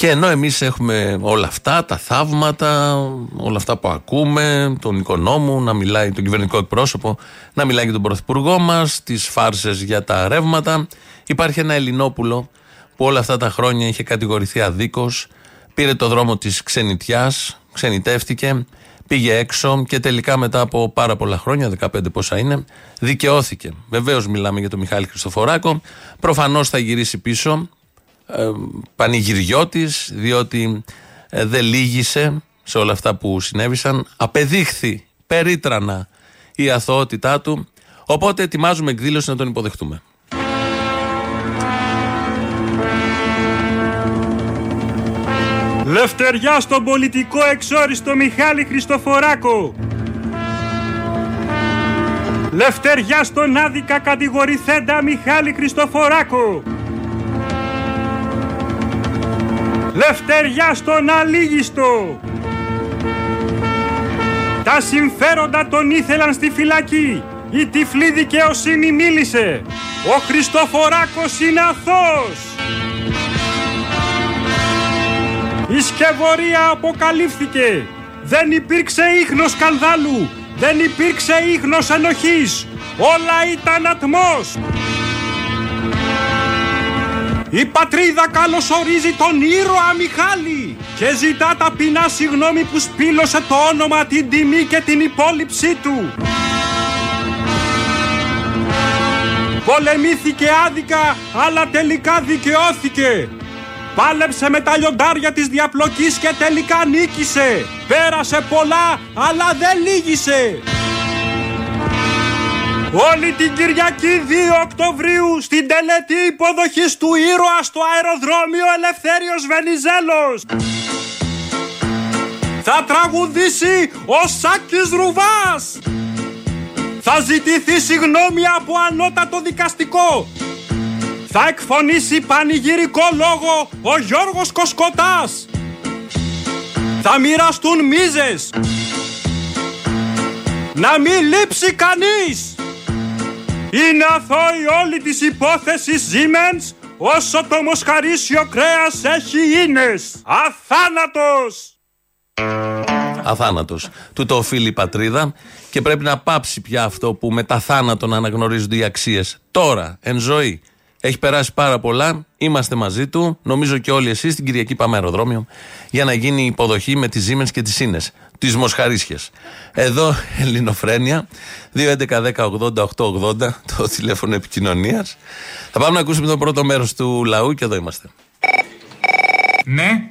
Και ενώ εμείς έχουμε όλα αυτά, τα θαύματα, όλα αυτά που ακούμε, τον οικονόμου να μιλάει, τον κυβερνητικό εκπρόσωπο, να μιλάει για τον πρωθυπουργό μας, τις φάρσες για τα ρεύματα, υπάρχει ένα Ελληνόπουλο που όλα αυτά τα χρόνια είχε κατηγορηθεί αδίκως, πήρε το δρόμο της ξενιτιάς, ξενιτεύτηκε, πήγε έξω και τελικά μετά από πάρα πολλά χρόνια, 15 πόσα είναι, δικαιώθηκε. Βεβαίως μιλάμε για τον Μιχάλη Χριστοφοράκο. Προφανώς θα γυρίσει πίσω ε, πανηγυριώτης διότι ε, δεν λύγησε σε όλα αυτά που συνέβησαν απεδείχθη περίτρανα η αθωότητά του οπότε ετοιμάζουμε εκδήλωση να τον υποδεχτούμε
Λευτεριά στον πολιτικό εξόριστο Μιχάλη Χριστοφοράκο. Λευτεριά στον άδικα κατηγορηθέντα Μιχάλη Χριστοφοράκο. Λευτεριά στον αλήγιστο. Τα συμφέροντα τον ήθελαν στη φυλακή. Η τυφλή δικαιοσύνη μίλησε. Ο Χριστοφοράκος είναι αθώος. Η σκευωρία αποκαλύφθηκε. Δεν υπήρξε ίχνος σκανδάλου. Δεν υπήρξε ίχνος ενοχής. Όλα ήταν ατμός. Η πατρίδα καλωσορίζει τον ήρωα Μιχάλη και ζητά ταπεινά συγγνώμη που σπήλωσε το όνομα, την τιμή και την υπόλοιψή του. Πολεμήθηκε άδικα, αλλά τελικά δικαιώθηκε. Πάλεψε με τα λιοντάρια της διαπλοκής και τελικά νίκησε. Πέρασε πολλά, αλλά δεν λύγησε. Όλη την Κυριακή 2 Οκτωβρίου στην τελετή υποδοχής του ήρωας στο αεροδρόμιο Ελευθέριος Βενιζέλος. Θα τραγουδήσει ο Σάκης Ρουβάς. Θα ζητηθεί συγγνώμη από ανώτατο δικαστικό. Θα εκφωνήσει πανηγυρικό λόγο ο Γιώργος Κοσκοτάς. Θα μοιραστούν μίζες. Να μην λείψει κανείς. Είναι αθώη όλη της υπόθεσης Siemens όσο το μοσχαρίσιο κρέας έχει ίνες. Αθάνατος!
Αθάνατος. Του το οφείλει η πατρίδα και πρέπει να πάψει πια αυτό που με τα θάνατο να αναγνωρίζονται οι αξίες. Τώρα, εν ζωή. Έχει περάσει πάρα πολλά. Είμαστε μαζί του. Νομίζω και όλοι εσείς την Κυριακή πάμε αεροδρόμιο για να γίνει η υποδοχή με τις Siemens και τις Σίνε. Τις Μοσχαρίσιε. Εδώ Ελληνοφρένια. 2.11.10.80.880 το τηλέφωνο επικοινωνίας. Θα πάμε να ακούσουμε το πρώτο μέρος του λαού και εδώ είμαστε.
Ναι.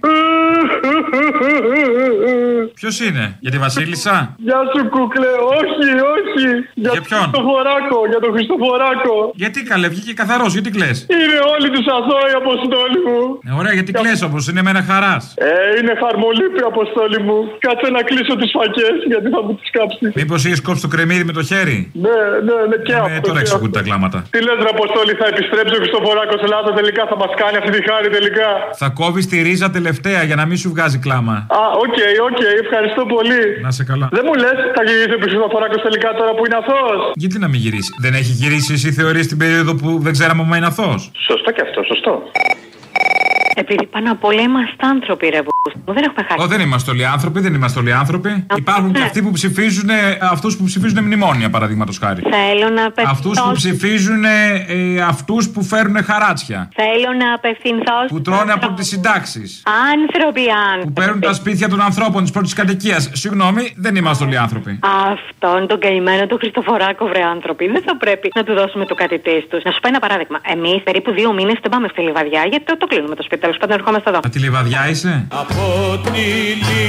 Ποιος είναι, για τη Βασίλισσα;
Γεια σου, κούκλε. Όχι, όχι. Για,
Για ποιον;
τον Χριστοφοράκο, για τον Χριστοφοράκο.
Γιατί καλέ, βγήκε καθαρός, γιατί κλε.
Είναι όλοι τους αθώοι, αποστόλη μου.
Ε, ωραία, γιατί κλε όμω, είναι μένα χαράς.
Ε, είναι χαρμολύπη, αποστόλη μου. Κάτσε να κλείσω τις φακές, γιατί θα μου τις κάψει.
Μήπως είχες κόψει το κρεμμύδι με το χέρι;
Ναι, ναι, ναι, και
Ε,
αυτό.
τώρα
και
εξηγούνται τα κλάματα.
Τι λες ρε Αποστόλη, θα επιστρέψει ο Χριστοφοράκος Ελλάδα τελικά, θα μας κάνει αυτή τη χάρη τελικά.
Θα κόβεις τη ρίζα τελευταία για να μην σου βγάζει κλάμα.
Α, OK, OK, ευχαριστώ πολύ.
Να σε καλά.
Δεν μου λες, θα γυρίσει ο Χριστοφοράκος τελικά τώρα που είναι αθώος;
Γιατί να μην γυρίσει; Δεν έχει γυρίσει, εσύ θεωρείς την περίοδο που δεν ξέραμε αν είναι αθώος;
Σωστό και αυτό, σωστό.
Επειδή πάνω απ' όλα είμαστε άνθρωποι, ρε μου. Δεν έχουμε χάσει.
Ω, δεν είμαστε όλοι άνθρωποι, δεν είμαστε όλοι άνθρωποι. Υπάρχουν και αυτοί που ψηφίζουν, αυτούς που ψηφίζουν μνημόνια, παραδείγματος χάρη.
Θέλω να απευθυνθώ.
Αυτούς που ψηφίζουν ε, αυτούς που φέρουν χαράτσια.
Θέλω να απευθυνθώ.
Που τρώνε από τις συντάξεις.
Άνθρωποι, άνθρωποι.
Που παίρνουν τα σπίτια των ανθρώπων της πρώτης κατοικίας. Συγγνώμη, δεν είμαστε όλοι άνθρωποι.
Αυτόν τον καημένο τον Χριστοφοράκο, βρε άνθρωποι. Δεν θα πρέπει να του δώσουμε το κάτι τη τους. Να σου πω ένα παράδειγμα. Εμείς περίπου δύο μήνες δεν πάμε στη λιβαδιά γιατί το, το κλείνουμε το σπίτι. Τέλος πάντων, ερχόμαστε εδώ.
Α, τη λιβαδιά είσαι;
Από τη λι,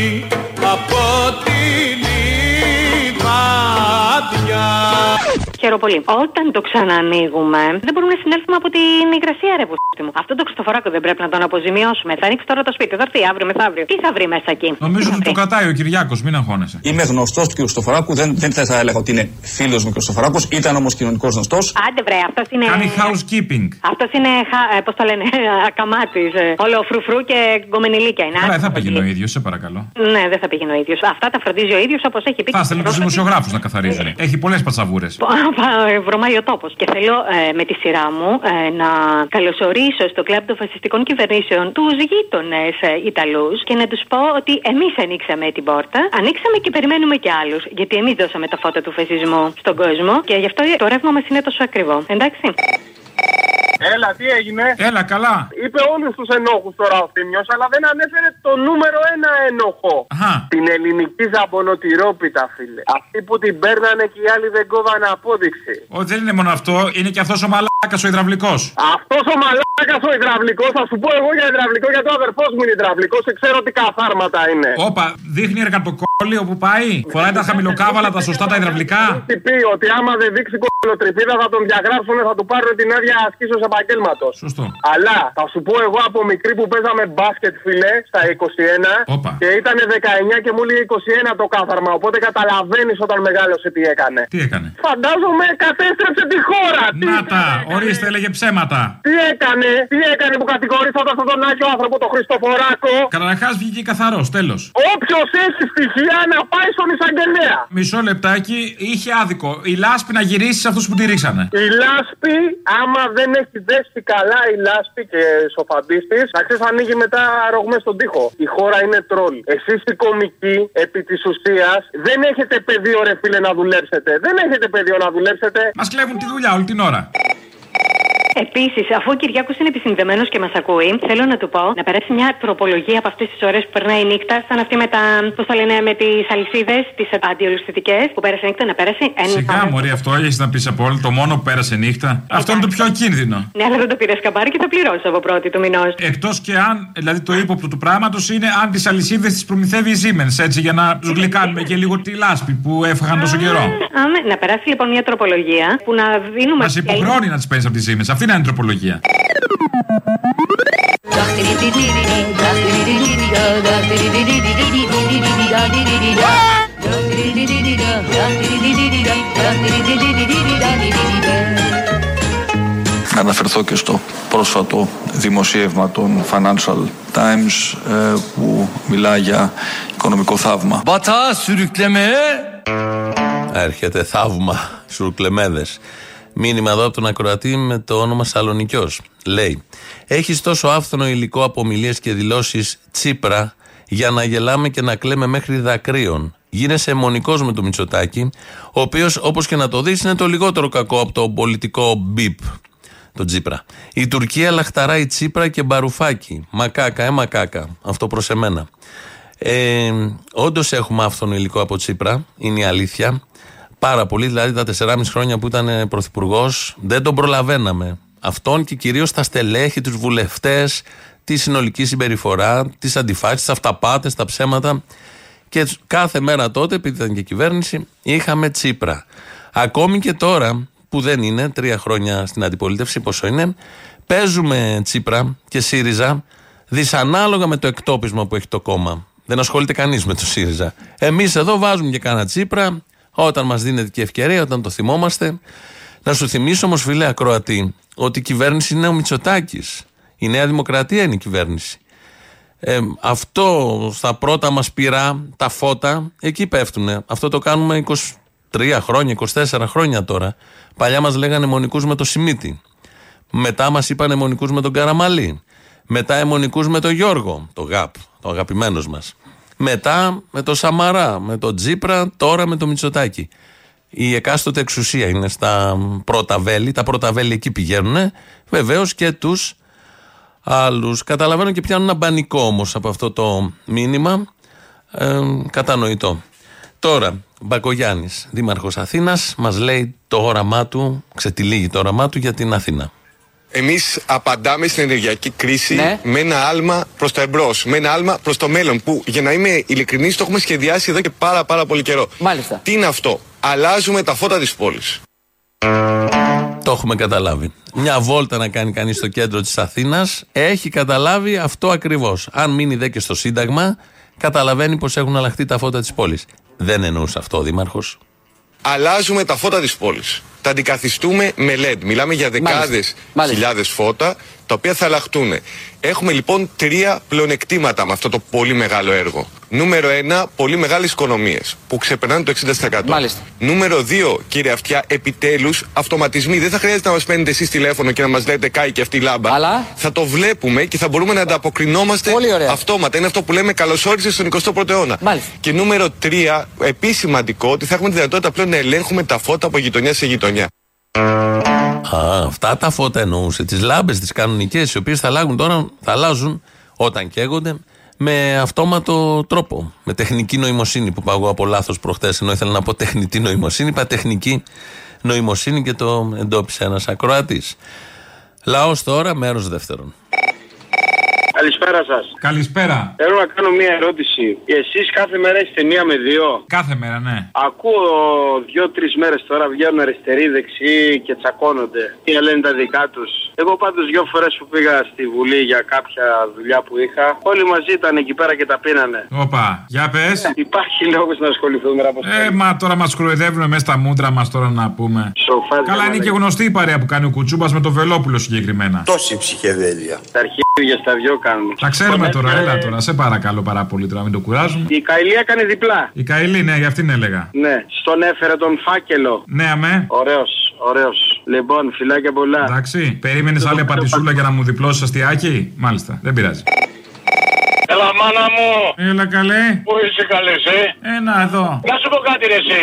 από τη λιβαδιά.
Χαίρομαι πολύ. Όταν το ξανανοίγουμε, δεν μπορούμε να συνέλθουμε από την υγρασία, ρε πούστη μου. Αυτό το Χριστοφοράκο δεν πρέπει να τον αποζημιώσουμε. Θα ανοίξει τώρα το σπίτι, θα έρθει αύριο μεθαύριο. Τι θα βρει μέσα εκεί;
Νομίζω ότι το κρατάει ο Κυριάκος, μην αγχώνεσαι.
Είμαι γνωστός του κ. Χριστοφοράκου, δεν, δεν θα έλεγα ότι είναι φίλος μου κ. Χριστοφοράκου, ήταν όμως κοινωνικός γνωστός.
Άντε βρε, αυτός είναι.
Κάνει housekeeping.
Αυτός είναι, ε, πώς το λένε, ακαμάτη. Όλο φρουφρού και γκομενιλίκια είναι.
Καλά, δεν θα πήγαινε ο ίδιος, σε παρακαλώ.
Ναι, δεν θα πήγαινε ο ίδιος. Αυτά τα φροντίζει ο ίδιος όπως έχει πει.
Θα στέλνει του δημοσιογράφους να καθαρίζουν. Έχει πολλές πατσαβούρες.
Βρωμάει ο τόπος. Και θέλω ε, με τη σειρά μου ε, να καλωσορίσω στο κλαμπ των φασιστικών κυβερνήσεων τους γείτονες ε, Ιταλούς και να τους πω ότι εμείς ανοίξαμε την πόρτα, ανοίξαμε και περιμένουμε κι άλλους. Γιατί εμείς δώσαμε το φώτα του φασισμού στον κόσμο και γι' αυτό το ρεύμα μας είναι τόσο ακριβό. Εντάξει.
Έλα, τι έγινε;
Έλα, καλά.
Είπε όλους τους ενόχους τώρα ο Θήμιος, αλλά δεν ανέφερε το νούμερο ένα ενοχό.
Αχα.
Την ελληνική ζαμπονοτυρόπιτα, φίλε. Αυτή που την παίρνανε και οι άλλοι δεν κόβανε απόδειξη.
Όχι, δεν είναι μόνο αυτό, είναι και αυτός ο μαλάκας ο υδραυλικός.
Αυτός ο μαλάκας ο υδραυλικός, θα σου πω εγώ για υδραυλικό, γιατί ο αδερφός μου είναι υδραυλικός και ξέρω τι καθάρματα είναι.
Όπα, δείχνει εργατοκόλλη όπου πάει. Φοράει τα χαμηλοκάβαλα, τα σωστά τα υδραυλικά.
Τι πει, ότι άμα δεν δείξει κολοτρυπίδα θα τον διαγράψουν, θα του πάρουν την άδεια ασκήσεως επαγγέλματος.
Σωστό.
Αλλά θα σου πω εγώ από μικρή που παίζαμε μπάσκετ, φιλέ, στα 21
Όπα.
και ήταν 19 και μου λέει 21 το κάθαρμα. Οπότε καταλαβαίνεις όταν μεγάλωσε τι έκανε.
Τι έκανε;
Φαντάζομαι κατέστρεψε τη χώρα. Τι
Να τα, ορίστε, έλεγε ψέματα.
Τι έκανε, τι έκανε που κατηγορήσατε αυτόν τον άκιο άνθρωπο, τον Χριστοφοράκο;
Καταρχάς βγήκε καθαρός, τέλος.
Όποιος έχει στοιχεία να πάει στον εισαγγελέα.
Μισό λεπτάκι, είχε άδικο. Η λάσπη να γυρίσεις σε αυτούς που τη ρίξανε.
Η λάσπη, άμα δεν έχει δέσει καλά η λάσπη και σοφαντή τη, να ξέρεις ανοίγει μετά ρογμές στον τοίχο. Η χώρα είναι τρόλ. Εσείς οι κομικοί, επί της ουσίας, δεν έχετε πεδίο, ρε φίλε, να δουλέψετε. Δεν έχετε πεδίο να δουλέψετε.
Μας κλέβουν τη δουλειά όλη την ώρα.
Επίσης, αφού ο Κυριάκος είναι επισυνδεμένο και μας ακούει, θέλω να του πω να περάσει μια τροπολογία από αυτές τις ώρε που περνάει η νύχτα, σαν αυτή με τα. Πώς το λένε, με τις αλυσίδες, τις αντιολουστητικέ που πέρασε νύχτα, να πέρασε ένα.
Σιγά, Μωρή, αυτό έχεις να πεις από όλο. Το μόνο που πέρασε νύχτα. Αυτό είναι το πιο ακίνδυνο.
Ναι, αλλά δεν το πήρες καμπάρι και θα πληρώσει από πρώτη του μηνός.
Εκτός και αν, δηλαδή το ύποπτο του πράγματος είναι αν τις αλυσίδες τις προμηθεύει η Siemens, έτσι για να του γλυκάνουμε και λίγο τη λάσπη που έφαγαν τόσο καιρό.
Άμε, να περάσει λοιπόν μια τροπολογία που να δίνουμε.
Μας υποχρεώνει να τις παίρνεις από τη Siemens. Αυτή είναι η τροπολογία.
Να αναφερθώ και στο πρόσφατο δημοσίευμα των Financial Times ε, που μιλά για οικονομικό θαύμα.
Batağa sürüklemeye
Έρχεται θαύμα, σουρκλεμέδε. Μήνυμα εδώ από τον ακροατή με το όνομα Σαλονικιός. Λέει: Έχεις τόσο άφθονο υλικό από ομιλίες και δηλώσεις Τσίπρα για να γελάμε και να κλαίμε μέχρι δακρύων. Γίνεσαι αιμονικό με το Μητσοτάκι, ο οποίος όπως και να το δεις είναι το λιγότερο κακό από το πολιτικό μπιπ. Το Τσίπρα. Η Τουρκία λαχταράει Τσίπρα και Μπαρουφάκι. Μακάκα, ε, μακάκα. Αυτό προς εμένα. Ε, Όντως έχουμε άφθονο υλικό από Τσίπρα, είναι η αλήθεια. Πάρα πολύ, δηλαδή τα 4,5 χρόνια που ήταν πρωθυπουργός δεν τον προλαβαίναμε. Αυτόν και κυρίως τα στελέχη, τους βουλευτές, τη συνολική συμπεριφορά, τις αντιφάσεις, τις αυταπάτες, τα ψέματα. Και κάθε μέρα τότε, επειδή ήταν και κυβέρνηση, είχαμε Τσίπρα. Ακόμη και τώρα, που δεν είναι, τρία χρόνια στην αντιπολίτευση, πόσο είναι, παίζουμε Τσίπρα και ΣΥΡΙΖΑ δυσανάλογα με το εκτόπισμα που έχει το κόμμα. Δεν ασχολείται κανείς με το ΣΥΡΙΖΑ. Εμείς εδώ βάζουμε και κάνα Τσίπρα, όταν μας δίνεται και ευκαιρία, όταν το θυμόμαστε. Να σου θυμίσω όμως, φίλε Ακροατή, ότι η κυβέρνηση είναι ο Μητσοτάκης. Η Νέα Δημοκρατία είναι η κυβέρνηση. Ε, αυτό στα πρώτα μας πειρά, τα φώτα, εκεί πέφτουν. Αυτό το κάνουμε 23 χρόνια, 24 χρόνια τώρα. Παλιά μας λέγανε αιμονικού με το Σιμίτι. Μετά μας είπαν αιμονικού με τον Καραμαλή. Μετά αιμονικού με τον Γιώργο, το ΓΑΠ, το αγαπημένος μας. Μετά με το Σαμαρά, με το Τζίπρα, τώρα με το Μητσοτάκι. Η εκάστοτε εξουσία είναι στα πρώτα βέλη, τα πρώτα βέλη εκεί πηγαίνουν. Βεβαίως και τους άλλους. Καταλαβαίνω και πιάνουν ένα μπανικό όμως από αυτό το μήνυμα. Ε, κατανοητό. Τώρα, Μπακογιάννης, δήμαρχος Αθήνας, μας λέει το όραμά του, ξετυλίγει το όραμά του για την Αθήνα.
Εμείς απαντάμε στην ενεργειακή κρίση με ένα άλμα προς το εμπρός, με ένα άλμα προς το μέλλον. Που για να είμαι ειλικρινής, το έχουμε σχεδιάσει εδώ και πάρα, πάρα πολύ καιρό.
Μάλιστα.
Τι είναι αυτό, Αλλάζουμε τα φώτα της πόλης.
Το έχουμε καταλάβει. Μια βόλτα να κάνει κανείς στο κέντρο της Αθήνας έχει καταλάβει αυτό ακριβώς. Αν μείνει δε και στο Σύνταγμα, καταλαβαίνει πως έχουν αλλάχθεί τα φώτα της πόλης. Δεν εννοούσε αυτό ο Δήμαρχος.
Αλλάζουμε τα φώτα της πόλης. Τα αντικαθιστούμε με LED. Μιλάμε για δεκάδες χιλιάδες φώτα τα οποία θα αλλάχτούν. Έχουμε λοιπόν τρία πλεονεκτήματα με αυτό το πολύ μεγάλο έργο. Νούμερο ένα, πολύ μεγάλες οικονομίες που ξεπερνάνε το 60%.
Μάλιστα.
Νούμερο δύο, κύριε Αυτιά, επιτέλους αυτοματισμοί. Δεν θα χρειάζεται να μας παίρνετε εσείς τηλέφωνο και να μας λέτε κάει και αυτή η λάμπα.
Αλλά...
Θα το βλέπουμε και θα μπορούμε να ανταποκρινόμαστε αυτόματα. Είναι αυτό που λέμε καλωσόρισε στον 21ο αιώνα.
Μάλιστα.
Και νούμερο τρία, επίσης σημαντικό, ότι θα έχουμε τη δυνατότητα πλέον να ελέγχουμε τα φώτα από γειτονιά σε γειτονιά.
Α, αυτά τα φώτα εννοούσε. Τις λάμπες, τις κανονικές, οι οποίες θα αλλάζουν τώρα, θα αλλάζουν όταν καίγονται με αυτόματο τρόπο. Με τεχνική νοημοσύνη που πάω εγώ από λάθος προχτές, ενώ ήθελα να πω τεχνητή νοημοσύνη. Είπα τεχνική νοημοσύνη και το εντόπισε ένας ακροατής. Λαός τώρα, μέρος δεύτερον.
Καλησπέρα σας.
Καλησπέρα.
Θέλω να κάνω μία ερώτηση. Εσείς κάθε μέρα έχετε μία με δύο;
Κάθε μέρα, ναι.
Ακούω δύο-τρεις μέρες τώρα βγαίνουν αριστεροί, δεξιοί και τσακώνονται. Τι λένε τα δικά τους. Εγώ πάντως δύο φορές που πήγα στη Βουλή για κάποια δουλειά που είχα, όλοι μαζί ήταν εκεί πέρα και τα πίνανε.
Όπα, για πες.
Υπάρχει λόγος να ασχοληθούμε από
Ε, μα τώρα μας κροϊδεύουν μέσα στα μούτρα μας τώρα να πούμε.
Σοφάδι
Καλά, είναι και γνωστή η παρέα που κάνει ο Κουτσούμπας με το Βελόπουλο συγκεκριμένα.
Τόση ψυχεδέλεια. Τα αρχίδια στα δυο κάνουν.
Τα ξέρουμε τώρα, έλα τώρα, σε παρακαλώ πάρα πολύ τώρα, μην το κουράζουμε.
Η Καηλή έκανε διπλά.
Η Καηλή, ναι, για αυτήν έλεγα.
Ναι, στον έφερε τον φάκελο.
Ναι, αμέ.
Ωραίος, ωραίος. Λοιπόν, φυλάκια πολλά.
Εντάξει, περίμενες άλλη απαντησούλα για να μου διπλώσεις αστιάκι; Μάλιστα, δεν πειράζει.
Έλα, μάνα μου.
Έλα, καλέ.
Πού είσαι καλέ, ε;
Ένα εδώ.
Να σου πω κάτι, ρε, εσύ,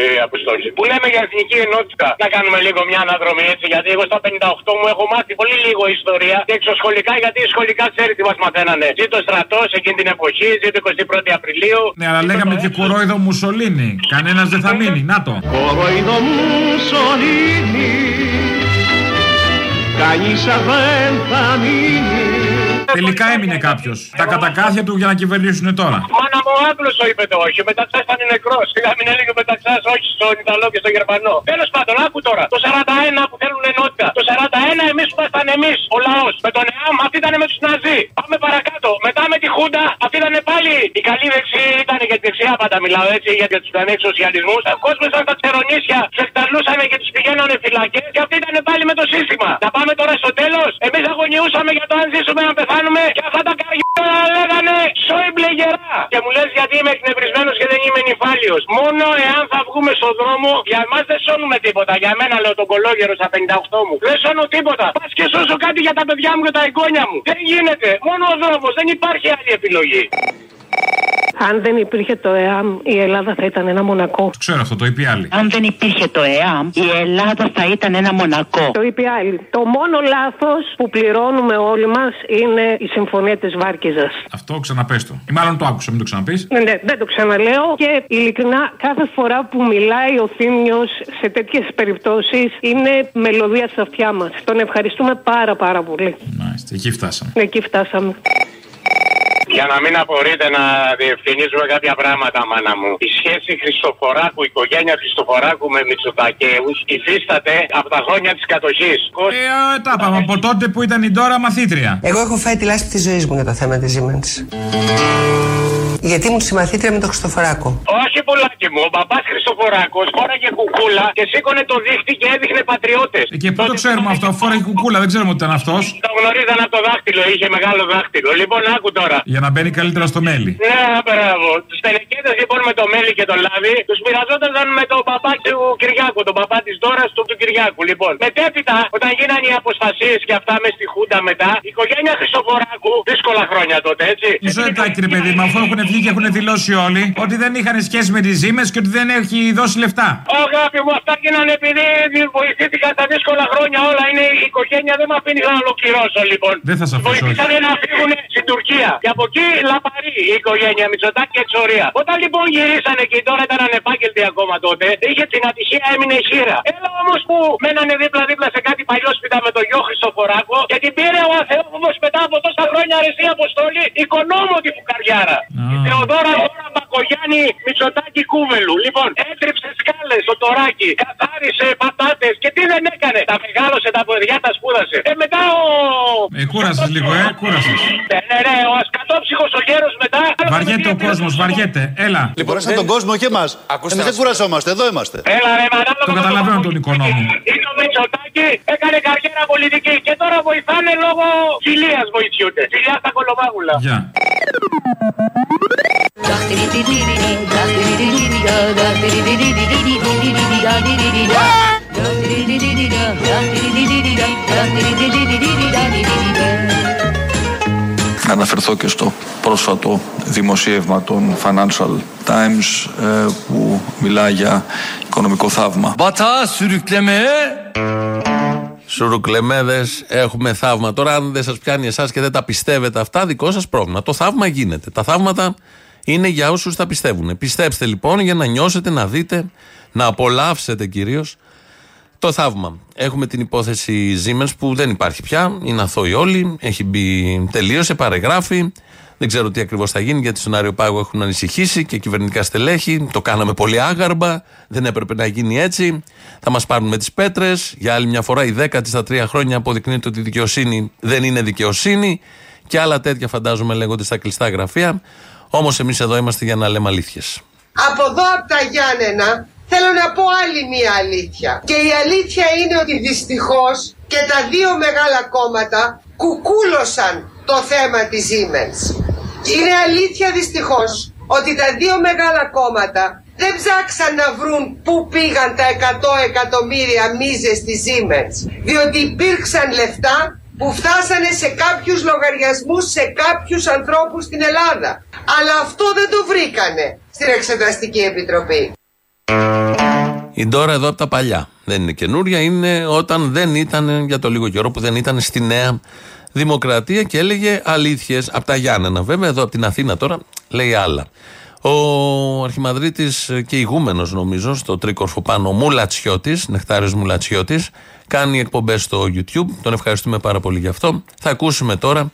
ε, Αποστόλη. Που λέμε για εθνική ενότητα. Να κάνουμε λίγο μια αναδρομή έτσι. Γιατί εγώ στα 58 μου έχω μάθει πολύ λίγο ιστορία και εξωσχολικά. Γιατί σχολικά ξέρεις τι μας μαθαίνανε. Ζήτω στρατός εκείνη την εποχή, ζήτω 21η Απριλίου.
Ναι, αλλά λέγαμε και κορόιδο Μουσολίνη. Κανένας δεν θα μείνει. Να το.
Κορόιδο Μουσολίνη Κανείς δεν θα μείνει
Τελικά έμεινε κάποιος. Τα κατακάθια του για να κυβερνήσουν τώρα.
Μάνα μου, Άγγλος το είπε το όχι. Ο Μεταξά ήταν νεκρός. Σιγά μην έλεγε ο Μεταξά όχι στον Ιταλό και στον Γερμανό. Τέλος πάντων, άκου τώρα. Το 41 που θέλουν ενότητα. Το 41 εμείς που ήμασταν εμείς, ο λαός. Με τον ΕΑΜ, αυτή ήταν με τους Ναζί. Πάμε παρακάτω. Μετά με τη Χούντα, αυτή ήταν πάλι η καλή δεξί. Ήταν για τη δεξιά πάντα μιλάω έτσι για τους πλανήτε σοσιαλισμού. Ο κόσμος ήταν τα τσερονίσια. Του εκταλούσαν και τους πηγαίνανε φυλακές. Και αυτή ήταν πάλι με το σύστημα. Να πάμε τώρα στο τέλος. Εμείς αγωνιούσαμε για το αν ζήσουμε να πεθάνουμε. Και αυτά τα καριόλα λέγανε Σόιμπλε γερά. Και μου λες γιατί είμαι εκνευρισμένος και δεν είμαι νυφάλιος. Μόνο εάν θα βγούμε ακούμε στον δρόμο, για εμά δεν σώνουμε τίποτα. Για μένα λέω τον κολόγερο στα 58 μου. Δεν σώνω τίποτα. Πας και σώσω κάτι για τα παιδιά μου και τα εγγόνια μου. Δεν γίνεται. Μόνο ο δρόμος. Δεν υπάρχει άλλη επιλογή.
Αν δεν υπήρχε το ΕΑΜ, η Ελλάδα θα ήταν ένα μονακό.
Ξέρω αυτό, το είπε η άλλη.
Αν δεν υπήρχε το ΕΑΜ, η Ελλάδα θα ήταν ένα μονακό.
Το είπε η άλλη. Το μόνο λάθος που πληρώνουμε όλοι μας είναι η συμφωνία της Βάρκιζα.
Αυτό ξαναπες το. Ή μάλλον το άκουσα, μην το ξαναπείς.
Ναι, ναι, δεν το ξαναλέω και ειλικρινά κάθε φορά που μιλάει ο Θήμιος σε τέτοιες περιπτώσεις είναι μελωδία στα αυτιά μας. Τον ευχαριστούμε πάρα πάρα πολύ.
Μάλιστα, εκεί φτάσαμε.
Εκεί φτάσαμε.
Για να μην απορείτε να διευκρινίζουμε κάποια πράγματα, μάνα μου. Η σχέση Χριστοφοράκου, η οικογένεια Χριστοφοράκου με Μητσοτακέου υφίσταται από τα χρόνια της κατοχής.
Ε, α, τα είπαμε από τότε που ήταν η Ντόρα μαθήτρια.
Εγώ έχω φάει τη λάσπη της ζωής μου για το θέμα της Siemens. Γιατί ήμουν συμμαθήτρια με τον Χριστοφοράκο.
Όχι πουλάκι μου, ο μπαμπάς Χριστοφοράκος φόραγε κουκούλα και σήκωνε το δίχτυ και έδειχνε πατριώτες.
Ε, και πού το ξέρουμε αυτό, φόραγε κουκούλα, δεν ξέρουμε ότι ήταν αυτός.
Το γνωρίζαν από το δάχτυλο, είχε μεγάλο δάχτυλο. Λοιπόν, άκου τώρα.
Για να μπαίνει καλύτερα στο μέλι.
Ναι, μπράβο. Τους τελεκέτε λοιπόν με το μέλι και το λάδι, τους μοιραζόταν με τον παπά του Κυριάκου, τον παπά της Δώρας του, του Κυριάκου. Λοιπόν, μετέπειτα, όταν γίνανε οι αποστασίες και αυτά μες στη Χούντα μετά, η οικογένεια Χριστοφοράκου, δύσκολα χρόνια τότε, έτσι.
Μισό λεπτάκι, ρε παιδί μου, αφού έχουν βγει και έχουν δηλώσει όλοι ότι δεν είχαν σχέση με τις ζήμες και ότι δεν έχει δώσει λεφτά.
Ω, Αγάπη μου, αυτά γίνανε επειδή βοηθήθηκαν τα δύσκολα χρόνια όλα. Είναι η οικογένεια, δεν με αφήνει να ολοκληρώσω λοιπόν.
Δεν θα σα αφήσω. όχι.
Βοηθήσανε να φύγουν στην Τουρκία. Και από εκεί λαπαρή η οικογένεια Μητσοτάκη και εξορία. Όταν λοιπόν γυρίσανε και τώρα ήταν ανεπάγγελτοι ακόμα τότε, είχε την ατυχία, έμεινε χείρα. Έλα όμως που μένανε δίπλα-δίπλα σε κάτι παλιόσπιτα με το γιο Χριστοφοράκο και την πήρε ο Αθεόφοβος μετά από τόσα χρόνια αρεσία αποστόλη οικονόμο τη φουκαριάρα. Η Θεοδόρα Δώρα Μπακογιάννη Μητσοτάκη Κούβελου. Λοιπόν, έτριψε σκάλες ο Τωράκι, καθάρισε πατάτες και τι δεν έκανε. Τα μεγάλωσε τα παιδιά, τα σπούδασε. Ε, μετά ο.
Ε, κούρασες λίγο, ε, κούρασες.
Ναι, ναι, ναι, ο ασκατόψυχος ο γέρος μετά.
Βαριέται ο κόσμος, βαριέται. Έλα.
Μπορέσαν τον κόσμο και εμάς. Εμείς δεν κουρασόμαστε, εδώ είμαστε.
Έλα, ρε, μανάλο,
Το καταλαβαίνω τον οικονόμο.
Είναι ο Μητσοτάκη, έκανε καριέρα πολιτική και τώρα βοηθάνε λόγω φιλία βοηθιούνται. Φιλιά στα κολομάγουλα.
Γεια.
Να αναφερθώ και στο πρόσφατο δημοσίευμα των Financial Times ε, που μιλάει για οικονομικό θαύμα.
Batağa sürüklemeye
Σουρουκλεμέδες, έχουμε θαύμα. Τώρα, αν δεν σας πιάνει εσάς και δεν τα πιστεύετε αυτά, δικό σας πρόβλημα. Το θαύμα γίνεται. Τα θαύματα είναι για όσους τα πιστεύουν. Πιστέψτε λοιπόν για να νιώσετε, να δείτε, να απολαύσετε κυρίως το θαύμα. Έχουμε την υπόθεση Siemens που δεν υπάρχει πια. Είναι αθώοι όλοι. Έχει μπει, τελείωσε, παρεγράφει. Δεν ξέρω τι ακριβώς θα γίνει γιατί στον Άριο Πάγο έχουν ανησυχήσει και κυβερνητικά στελέχη. Το κάναμε πολύ άγαρμα. Δεν έπρεπε να γίνει έτσι. Θα μας πάρουν με τις πέτρες. Για άλλη μια φορά η δέκατη στα τρία χρόνια αποδεικνύεται ότι η δικαιοσύνη δεν είναι δικαιοσύνη. Και άλλα τέτοια φαντάζομαι λέγονται στα κλειστά γραφεία. Όμως εμείς εδώ είμαστε για να λέμε αλήθειες.
Από εδώ από τα Γιάννενα θέλω να πω άλλη μία αλήθεια. Και η αλήθεια είναι ότι δυστυχώς και τα δύο μεγάλα κόμματα κουκούλωσαν το θέμα της Siemens. Είναι αλήθεια δυστυχώς ότι τα δύο μεγάλα κόμματα δεν ψάξαν να βρουν πού πήγαν τα 100 εκατομμύρια μίζες της Siemens. Διότι υπήρξαν λεφτά που φτάσανε σε κάποιους λογαριασμούς σε κάποιους ανθρώπους στην Ελλάδα. Αλλά αυτό δεν το βρήκανε στην Εξεταστική Επιτροπή.
Η Ντόρα εδώ από τα παλιά. Δεν είναι καινούρια, είναι όταν δεν ήταν, για το λίγο καιρό που δεν ήταν στη Νέα Δημοκρατία και έλεγε αλήθειες από τα Γιάννενα. Βέβαια, εδώ από την Αθήνα τώρα λέει άλλα. Ο Αρχιμαδρίτης και ηγούμενος, νομίζω, στο τρίκορφο πάνω, Μουλατσιώτης, Νεκτάριος Μουλατσιώτης, κάνει εκπομπές στο YouTube. Τον ευχαριστούμε πάρα πολύ γι' αυτό. Θα ακούσουμε τώρα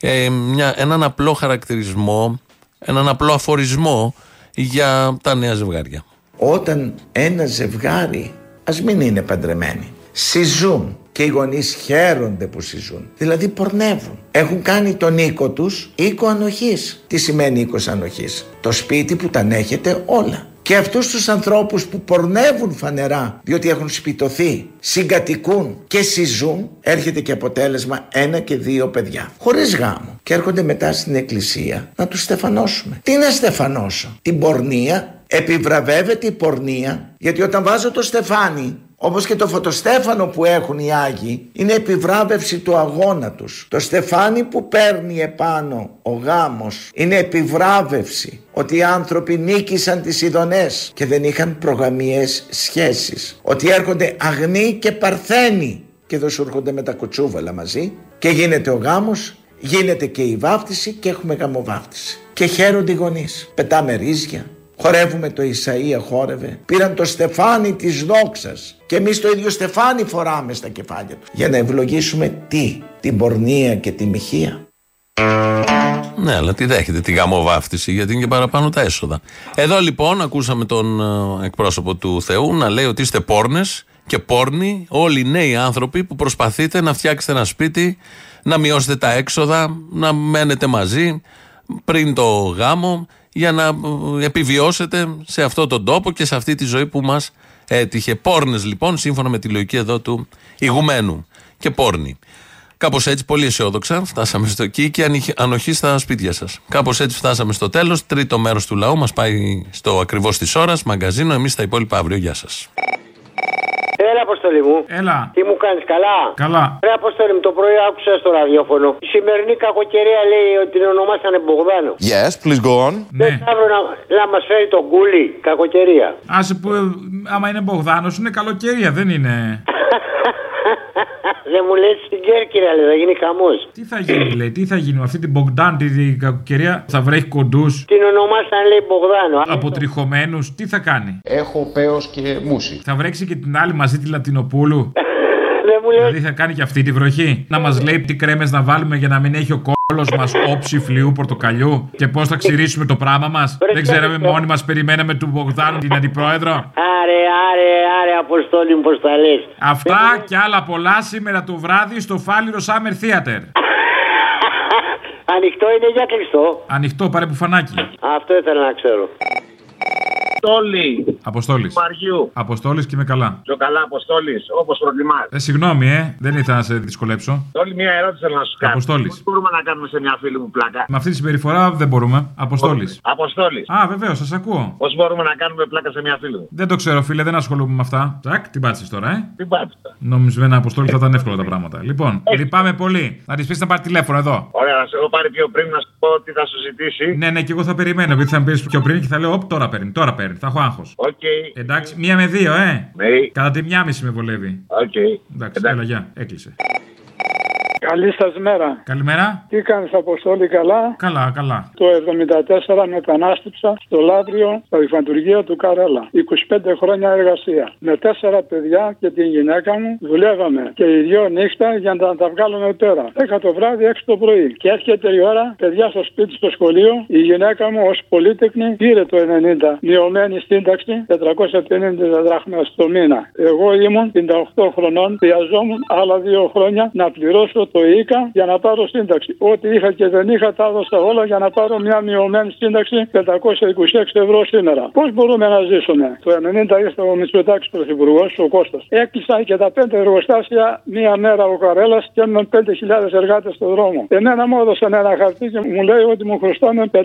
ε, μια, έναν απλό χαρακτηρισμό, έναν απλό αφορισμό για τα νέα ζευγάρια.
Όταν ένα ζευγάρι, ας μην είναι παντρεμένοι, συζούν και οι γονείς χαίρονται που συζούν. Δηλαδή πορνεύουν. Έχουν κάνει τον οίκο τους οίκο ανοχής. Τι σημαίνει οίκος ανοχής; Το σπίτι που τα ανέχεται όλα. Και αυτούς τους ανθρώπους που πορνεύουν φανερά διότι έχουν σπιτωθεί, συγκατοικούν και συζούν έρχεται και αποτέλεσμα ένα και δύο παιδιά χωρίς γάμο και έρχονται μετά στην εκκλησία να τους στεφανώσουμε. Τι να στεφανώσω, την πορνεία Επιβραβεύεται η πορνεία, γιατί όταν βάζω το στεφάνι όπως και το φωτοστέφανο που έχουν οι Άγιοι είναι επιβράβευση του αγώνα τους. Το στεφάνι που παίρνει επάνω ο γάμος είναι επιβράβευση ότι οι άνθρωποι νίκησαν τις ειδονές και δεν είχαν προγαμιές σχέσεις. Ότι έρχονται αγνοί και παρθένοι και δεν σου έρχονται με τα κουτσούβαλα μαζί και γίνεται ο γάμος, γίνεται και η βάφτιση και έχουμε γαμοβάφτιση. Και χαίρονται οι γονείς. Πετάμε ρίζια, Χορεύουμε το Ισαΐα χόρευε. Πήραν το στεφάνι της δόξας. Και εμείς το ίδιο στεφάνι φοράμε στα κεφάλια του. Για να ευλογήσουμε τι, την πορνεία και τη μοιχεία.
Ναι, αλλά τι δέχεται τη γαμοβάφτιση, γιατί είναι και παραπάνω τα έσοδα. Εδώ λοιπόν ακούσαμε τον ε, εκπρόσωπο του Θεού να λέει ότι είστε πόρνες και πόρνοι, όλοι οι νέοι άνθρωποι που προσπαθείτε να φτιάξετε ένα σπίτι, να μειώσετε τα έξοδα, να μένετε μαζί πριν το γάμο για να ε, επιβιώσετε σε αυτόν τον τόπο και σε αυτή τη ζωή που μας έτυχε. Πόρνες λοιπόν, σύμφωνα με τη λογική εδώ του ηγουμένου και πόρνη. Κάπως έτσι, πολύ αισιόδοξα, φτάσαμε στο εκεί και ανοχή στα σπίτια σας. Κάπως έτσι φτάσαμε στο τέλος. Τρίτο μέρος του λαού μας πάει στο ακριβώς της ώρας, μαγκαζίνο. Εμείς τα υπόλοιπα αύριο. Γεια σας.
Έλα, Αποστολή μου.
Έλα.
Τι μου κάνεις, καλά;
Καλά.
Ρε, Αποστολή μου, το πρωί άκουσα στο ραδιόφωνο. Η σημερινή κακοκαιρία λέει ότι την ονομάσανε Μπογδάνο.
Yes, please go on.
Δεν θα αύριο να, να μας φέρει τον κούλι, κακοκαιρία.
Άσε που, ε, άμα είναι Μπογδάνος, είναι καλοκαιρία, δεν είναι.
Δεν μου λες την Κέρκυρα, λέει, θα γίνει χαμός.
Τι θα γίνει, λέει, τι θα γίνει με αυτή την Μπογκδάν, την κακοκαιρία, θα βρέχει κοντούς;
Την ονομάσαν, λέει, Μπογδάνο.
Αποτριχωμένους, τι θα κάνει;
Έχω παίο και μουσι.
Θα βρέξει και την άλλη μαζί τη Λατινοπούλου;
Δεν μου λέει.
Δηλαδή θα κάνει και αυτή τη βροχή. Να μας λέει τι κρέμες να βάλουμε για να μην έχει ο κόλος μας όψη φλοιού πορτοκαλιού και πώς θα ξηρίσουμε το πράγμα μας. Δεν ξέραμε μόνοι μας, περιμέναμε του Μπογδάνου την αντιπρόεδρο.
Άρε, άρε, άρε, Αποστόλη μου, πώς τα λες.
Αυτά και άλλα πολλά σήμερα το βράδυ στο Φάληρο Summer Theater.
Ανοιχτό είναι για κλειστό.
Ανοιχτό, πάρε μπουφανάκι.
Αυτό ήθελα να ξέρω.
Αποστόλη.
Αποστόλης.
Μαριού.
Αποστόλης και είμαι καλά.
Πιο καλά, Αποστόλης, όπως προτιμάς.
Ε, συγγνώμη, ε, δεν ήθελα να σε δυσκολέψω.
Όλη μια ερώτηση θέλω να σου κάνω.
Αποστόλης.
Πώς μπορούμε να κάνουμε σε μια φίλη μου πλάκα;
Με αυτή τη συμπεριφορά δεν μπορούμε. Αποστόλης.
Αποστόλης.
Α, βεβαίως, σας ακούω.
Πώς μπορούμε να κάνουμε πλάκα σε μια φίλη μου;
Δεν το ξέρω, φίλε, δεν ασχολούμαι με αυτά. Τσακ, την πάτησες τώρα, ε.
Την πάτησα.
Νόμιζα με ένα αποστόλη θα ήταν εύκολα τα πράγματα. Λοιπόν, λυπάμαι πολύ. Να της πεις να πάρει τηλέφωνο εδώ.
Ωραία, να σε έχω πάρει πιο πριν να σου πω τι θα σου ζητήσει.
Ναι, ναι, και εγώ θα περιμένω. Γιατί θα με πει πιο πριν και θα λέω, Οπ, τώρα παίρνει, τώρα παίρνει. Θα έχω άγχος.
Okay.
Εντάξει, μία με δύο, ε.
Ναι.
Κατά τη μία μισή με βολεύει.
Okay.
Εντάξει, έλα, γεια, έκλεισε.
Καλή σας μέρα.
Καλημέρα.
Τι κάνεις, Αποστόλη, καλά;
Καλά, καλά.
Το 74 μετανάστεψα στο Λάβριο, στα υφαντουργία του Καρέλα. 25 χρόνια εργασία. Με τέσσερα παιδιά και την γυναίκα μου δουλεύαμε και οι δυο νύχτα για να τα βγάλουμε πέρα. Έκα το βράδυ, έξι το πρωί. Και έρχεται η ώρα, παιδιά στο σπίτι στο σχολείο, η γυναίκα μου ως πολίτεκνη πήρε το 90. Μειωμένη σύνταξη 450 δραχμές το μήνα. Εγώ ήμουν 58 χρονών, χρειαζόμουν άλλα δύο χρόνια να πληρώσω το ΙΚΑ για να πάρω σύνταξη. Ό,τι είχα και δεν είχα τα έδωσα όλα για να πάρω μια μειωμένη σύνταξη 526 ευρώ σήμερα. Πώς μπορούμε να ζήσουμε; Το 90 ήρθε ο Μητσοτάκης πρωθυπουργός, ο Κώστας. Έκλεισαν και τα πέντε εργοστάσια μία μέρα ο Καρέλας και έμειναν 5.000 εργάτες στον δρόμο. Εμένα μου έδωσαν ένα χαρτί και μου λέει ότι μου χρωστάνε 5.000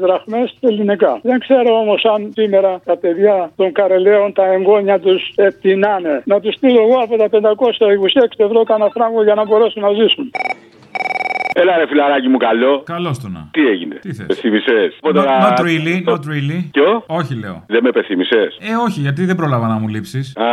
δραχμές ελληνικά. Δεν ξέρω όμως αν σήμερα τα παιδιά των Καρελαίων τα εγγόνια τους επιτινάνε. Να τους στείλω εγώ από τα 526 ευρώ κανένα φράγκο για να μπορέσουν να ζήσουν.
Έλα ρε φιλαράκι μου καλό.
Καλώς το να.
Τι έγινε;
Τι θες;
Πεθύμησες;
Not, not really, not really.
Ποιο;
Όχι, λέω.
Δεν με πεθύμησες;
Ε, όχι, γιατί δεν πρόλαβα να μου λείψεις.
Α,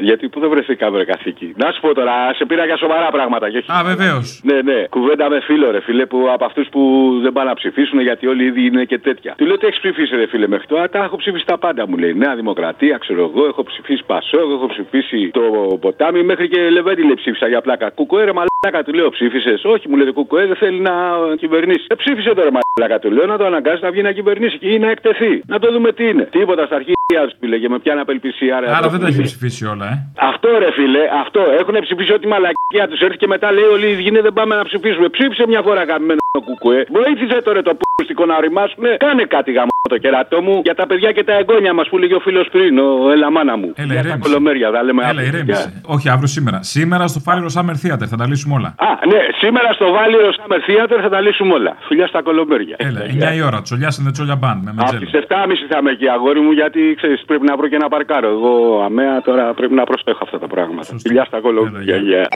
γιατί που δεν βρεθήκαμε ρε καθήκη. Να σου πω τώρα, σε πήρα για σοβαρά πράγματα. Και όχι...
Α, βεβαίως.
Ναι, ναι. Κουβέντα με φίλο ρε φίλε που από αυτούς που δεν πάνε να ψηφίσουν γιατί όλοι ήδη είναι και τέτοια. Του λέω τι έχεις ψηφίσει ρε φίλε μέχρι τώρα; Τα έχω ψηφίσει τα πάντα μου λέει. Νέα Δημοκρατία, ξέρω εγώ, έχω ψηφίσει Πασό, έχω ψηφίσει το ποτάμι μέχρι και Λεβέντιλε ψήφισα για πλάκα. Κουκοέ ρε μαλάκα του λέω ψήφισες; Όχι μου λέει το Κουκοέ δεν θέλει να κυβερνήσει. Ε, ψήφισε τώρα μαλάκα του λέω να το αναγκάσει να βγει να κυβερνήσει ή να εκτεθεί. Να το δούμε τι είναι. Τίποτα στα αρχεία του φίλε και με πιάνει απελπισία.
Άρα δεν τα έχει ψηφίσει όλα, ε.
Αυτό ρε φίλε, αυτό. Έχουν ψηφίσει ό,τι μαλακία τους έρθει και μετά λέει όλοι οι δεν πάμε να ψηφίσουμε. Ψήφισε μια φορά καμένο κουκουέ. Βοήθησε τώρα το πούστικο να οριμάσουνε. Κάνε κάτι γάμο το κερατό μου για τα παιδιά και τα εγγόνια μας που λέγει ο φίλος πριν, ο Ελαμάνα μου.
Έλα,
για τα
ηρέμησε.
κολομέρια, θα λέμε
Έλα,
αύριο.
ηρέμησε. Όχι, αύριο σήμερα. Σήμερα στο Φάληρο Summer Theater θα τα λύσουμε όλα.
Α, ναι, σήμερα στο Βάλιο Summer Theater θα τα λύσουμε όλα. Φιλιά στα κολομέρια.
Έλα, 9 η ώρα. Τσολιά and the Τσόλια Band με
Από
μετζέλο.
τις 7.30 θα είμαι εκεί, αγόρι μου, γιατί ξέρεις, πρέπει να βρω και ένα παρκάρο. Εγώ αμαία τώρα πρέπει να προσέχω αυτά τα πράγματα. Φιλιά στα κολομέρια. γεια.